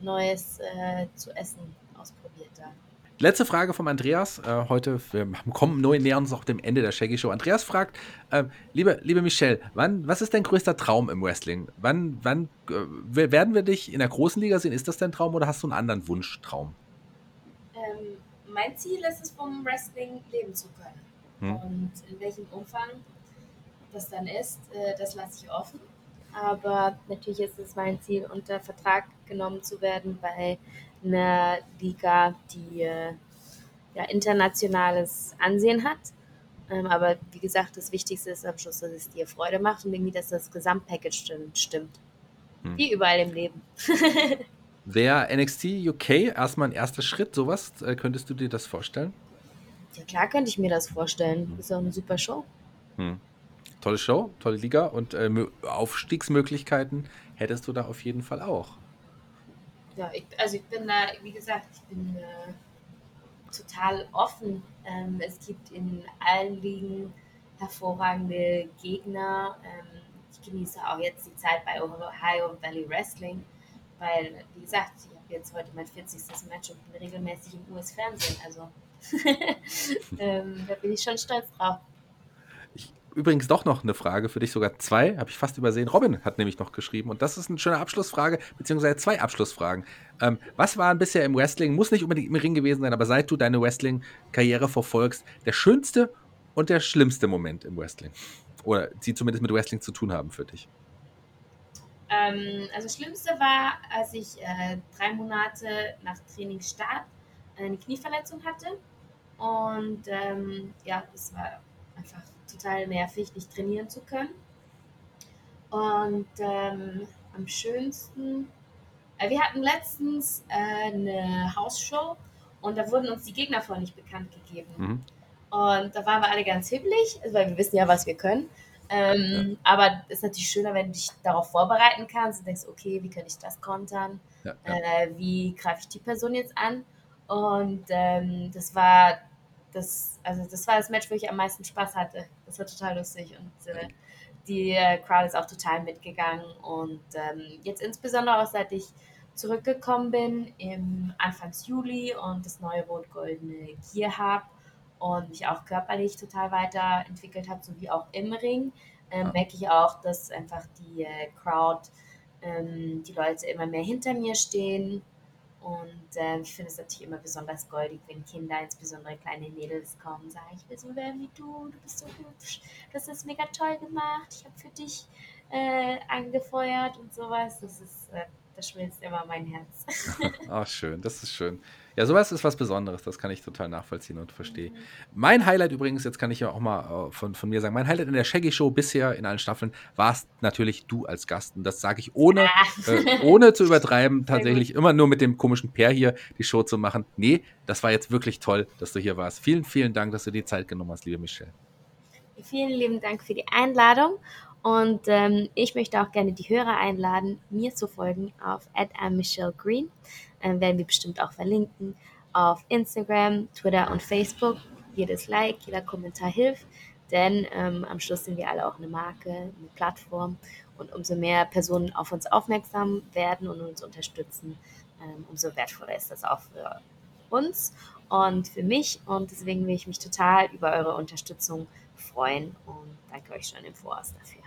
Neues äh, zu essen ausprobiert da. Letzte Frage vom Andreas. Äh, heute, wir kommen neu nähern uns auch dem Ende der Shaggy Show. Andreas fragt, äh, liebe, liebe Michelle, wann, was ist dein größter Traum im Wrestling? Wann, wann äh, werden wir dich in der großen Liga sehen? Ist das dein Traum oder hast du einen anderen Wunschtraum? Ähm, mein Ziel ist es, vom Wrestling leben zu können. Hm. Und in welchem Umfang das dann ist, äh, das lasse ich offen. Aber natürlich ist es mein Ziel, unter Vertrag genommen zu werden bei einer Liga, die äh, ja, internationales Ansehen hat. Ähm, aber wie gesagt, das Wichtigste ist am Schluss, dass es dir Freude macht und irgendwie, dass das Gesamtpackage stimmt. Hm. Wie überall im Leben. Wäre NXT UK erstmal ein erster Schritt, sowas? Äh, könntest du dir das vorstellen? Ja, klar könnte ich mir das vorstellen. Das ist auch eine super Show. Hm tolle Show, tolle Liga und äh, Aufstiegsmöglichkeiten hättest du da auf jeden Fall auch. Ja, ich, also ich bin da, wie gesagt, ich bin äh, total offen. Ähm, es gibt in allen Ligen hervorragende Gegner. Ähm, ich genieße auch jetzt die Zeit bei Ohio Valley Wrestling, weil, wie gesagt, ich habe jetzt heute mein 40. Match und bin regelmäßig im US-Fernsehen. Also ähm, da bin ich schon stolz drauf übrigens doch noch eine Frage für dich, sogar zwei, habe ich fast übersehen. Robin hat nämlich noch geschrieben und das ist eine schöne Abschlussfrage, beziehungsweise zwei Abschlussfragen. Ähm, was war bisher im Wrestling, muss nicht unbedingt im Ring gewesen sein, aber seit du deine Wrestling-Karriere verfolgst, der schönste und der schlimmste Moment im Wrestling? Oder die zumindest mit Wrestling zu tun haben für dich? Ähm, also das Schlimmste war, als ich äh, drei Monate nach Trainingsstart eine Knieverletzung hatte. Und ähm, ja, es war einfach total nervig, nicht trainieren zu können. Und ähm, am schönsten, äh, wir hatten letztens äh, eine Hausshow und da wurden uns die Gegner vorher nicht bekannt gegeben. Mhm. Und da waren wir alle ganz hibbelig, weil wir wissen ja, was wir können. Ähm, ja. Aber es ist natürlich schöner, wenn du dich darauf vorbereiten kannst und denkst, okay, wie kann ich das kontern? Ja, ja. Äh, wie greife ich die Person jetzt an? Und ähm, das war das, also das war das Match, wo ich am meisten Spaß hatte. Das war total lustig und äh, die äh, Crowd ist auch total mitgegangen. Und ähm, jetzt insbesondere auch seit ich zurückgekommen bin im Anfangs Juli und das neue rot-goldene Gear habe und mich auch körperlich total weiterentwickelt habe, sowie auch im Ring, äh, merke ich auch, dass einfach die äh, Crowd, ähm, die Leute immer mehr hinter mir stehen und äh, ich finde es natürlich immer besonders goldig, wenn Kinder, insbesondere kleine Mädels, kommen und sagen, ich will so werden wie du, du bist so hübsch, du hast das mega toll gemacht, ich habe für dich äh, angefeuert und sowas. Das ist, äh, das schmilzt immer mein Herz. Ach, schön, das ist schön. Ja, sowas ist was Besonderes, das kann ich total nachvollziehen und verstehen. Mhm. Mein Highlight übrigens, jetzt kann ich ja auch mal äh, von, von mir sagen, mein Highlight in der Shaggy Show bisher in allen Staffeln war es natürlich du als Gast. Und das sage ich ohne, ah. äh, ohne zu übertreiben, tatsächlich immer nur mit dem komischen Pär hier die Show zu machen. Nee, das war jetzt wirklich toll, dass du hier warst. Vielen, vielen Dank, dass du die Zeit genommen hast, liebe Michelle. Vielen lieben Dank für die Einladung. Und ähm, ich möchte auch gerne die Hörer einladen, mir zu folgen auf @michelle_green äh, werden wir bestimmt auch verlinken auf Instagram, Twitter und Facebook. Jedes Like, jeder Kommentar hilft, denn ähm, am Schluss sind wir alle auch eine Marke, eine Plattform und umso mehr Personen auf uns aufmerksam werden und uns unterstützen, ähm, umso wertvoller ist das auch für uns und für mich und deswegen will ich mich total über eure Unterstützung freuen und danke euch schon im Voraus dafür.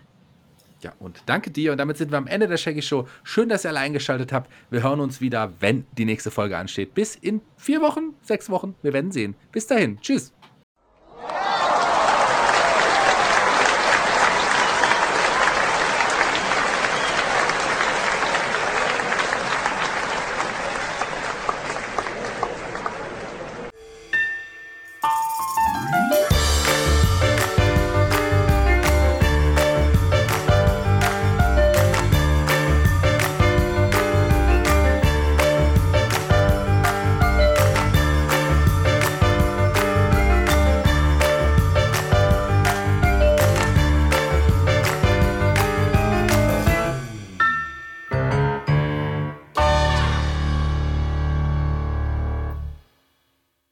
Ja, und danke dir. Und damit sind wir am Ende der Shaggy Show. Schön, dass ihr alle eingeschaltet habt. Wir hören uns wieder, wenn die nächste Folge ansteht. Bis in vier Wochen, sechs Wochen. Wir werden sehen. Bis dahin. Tschüss.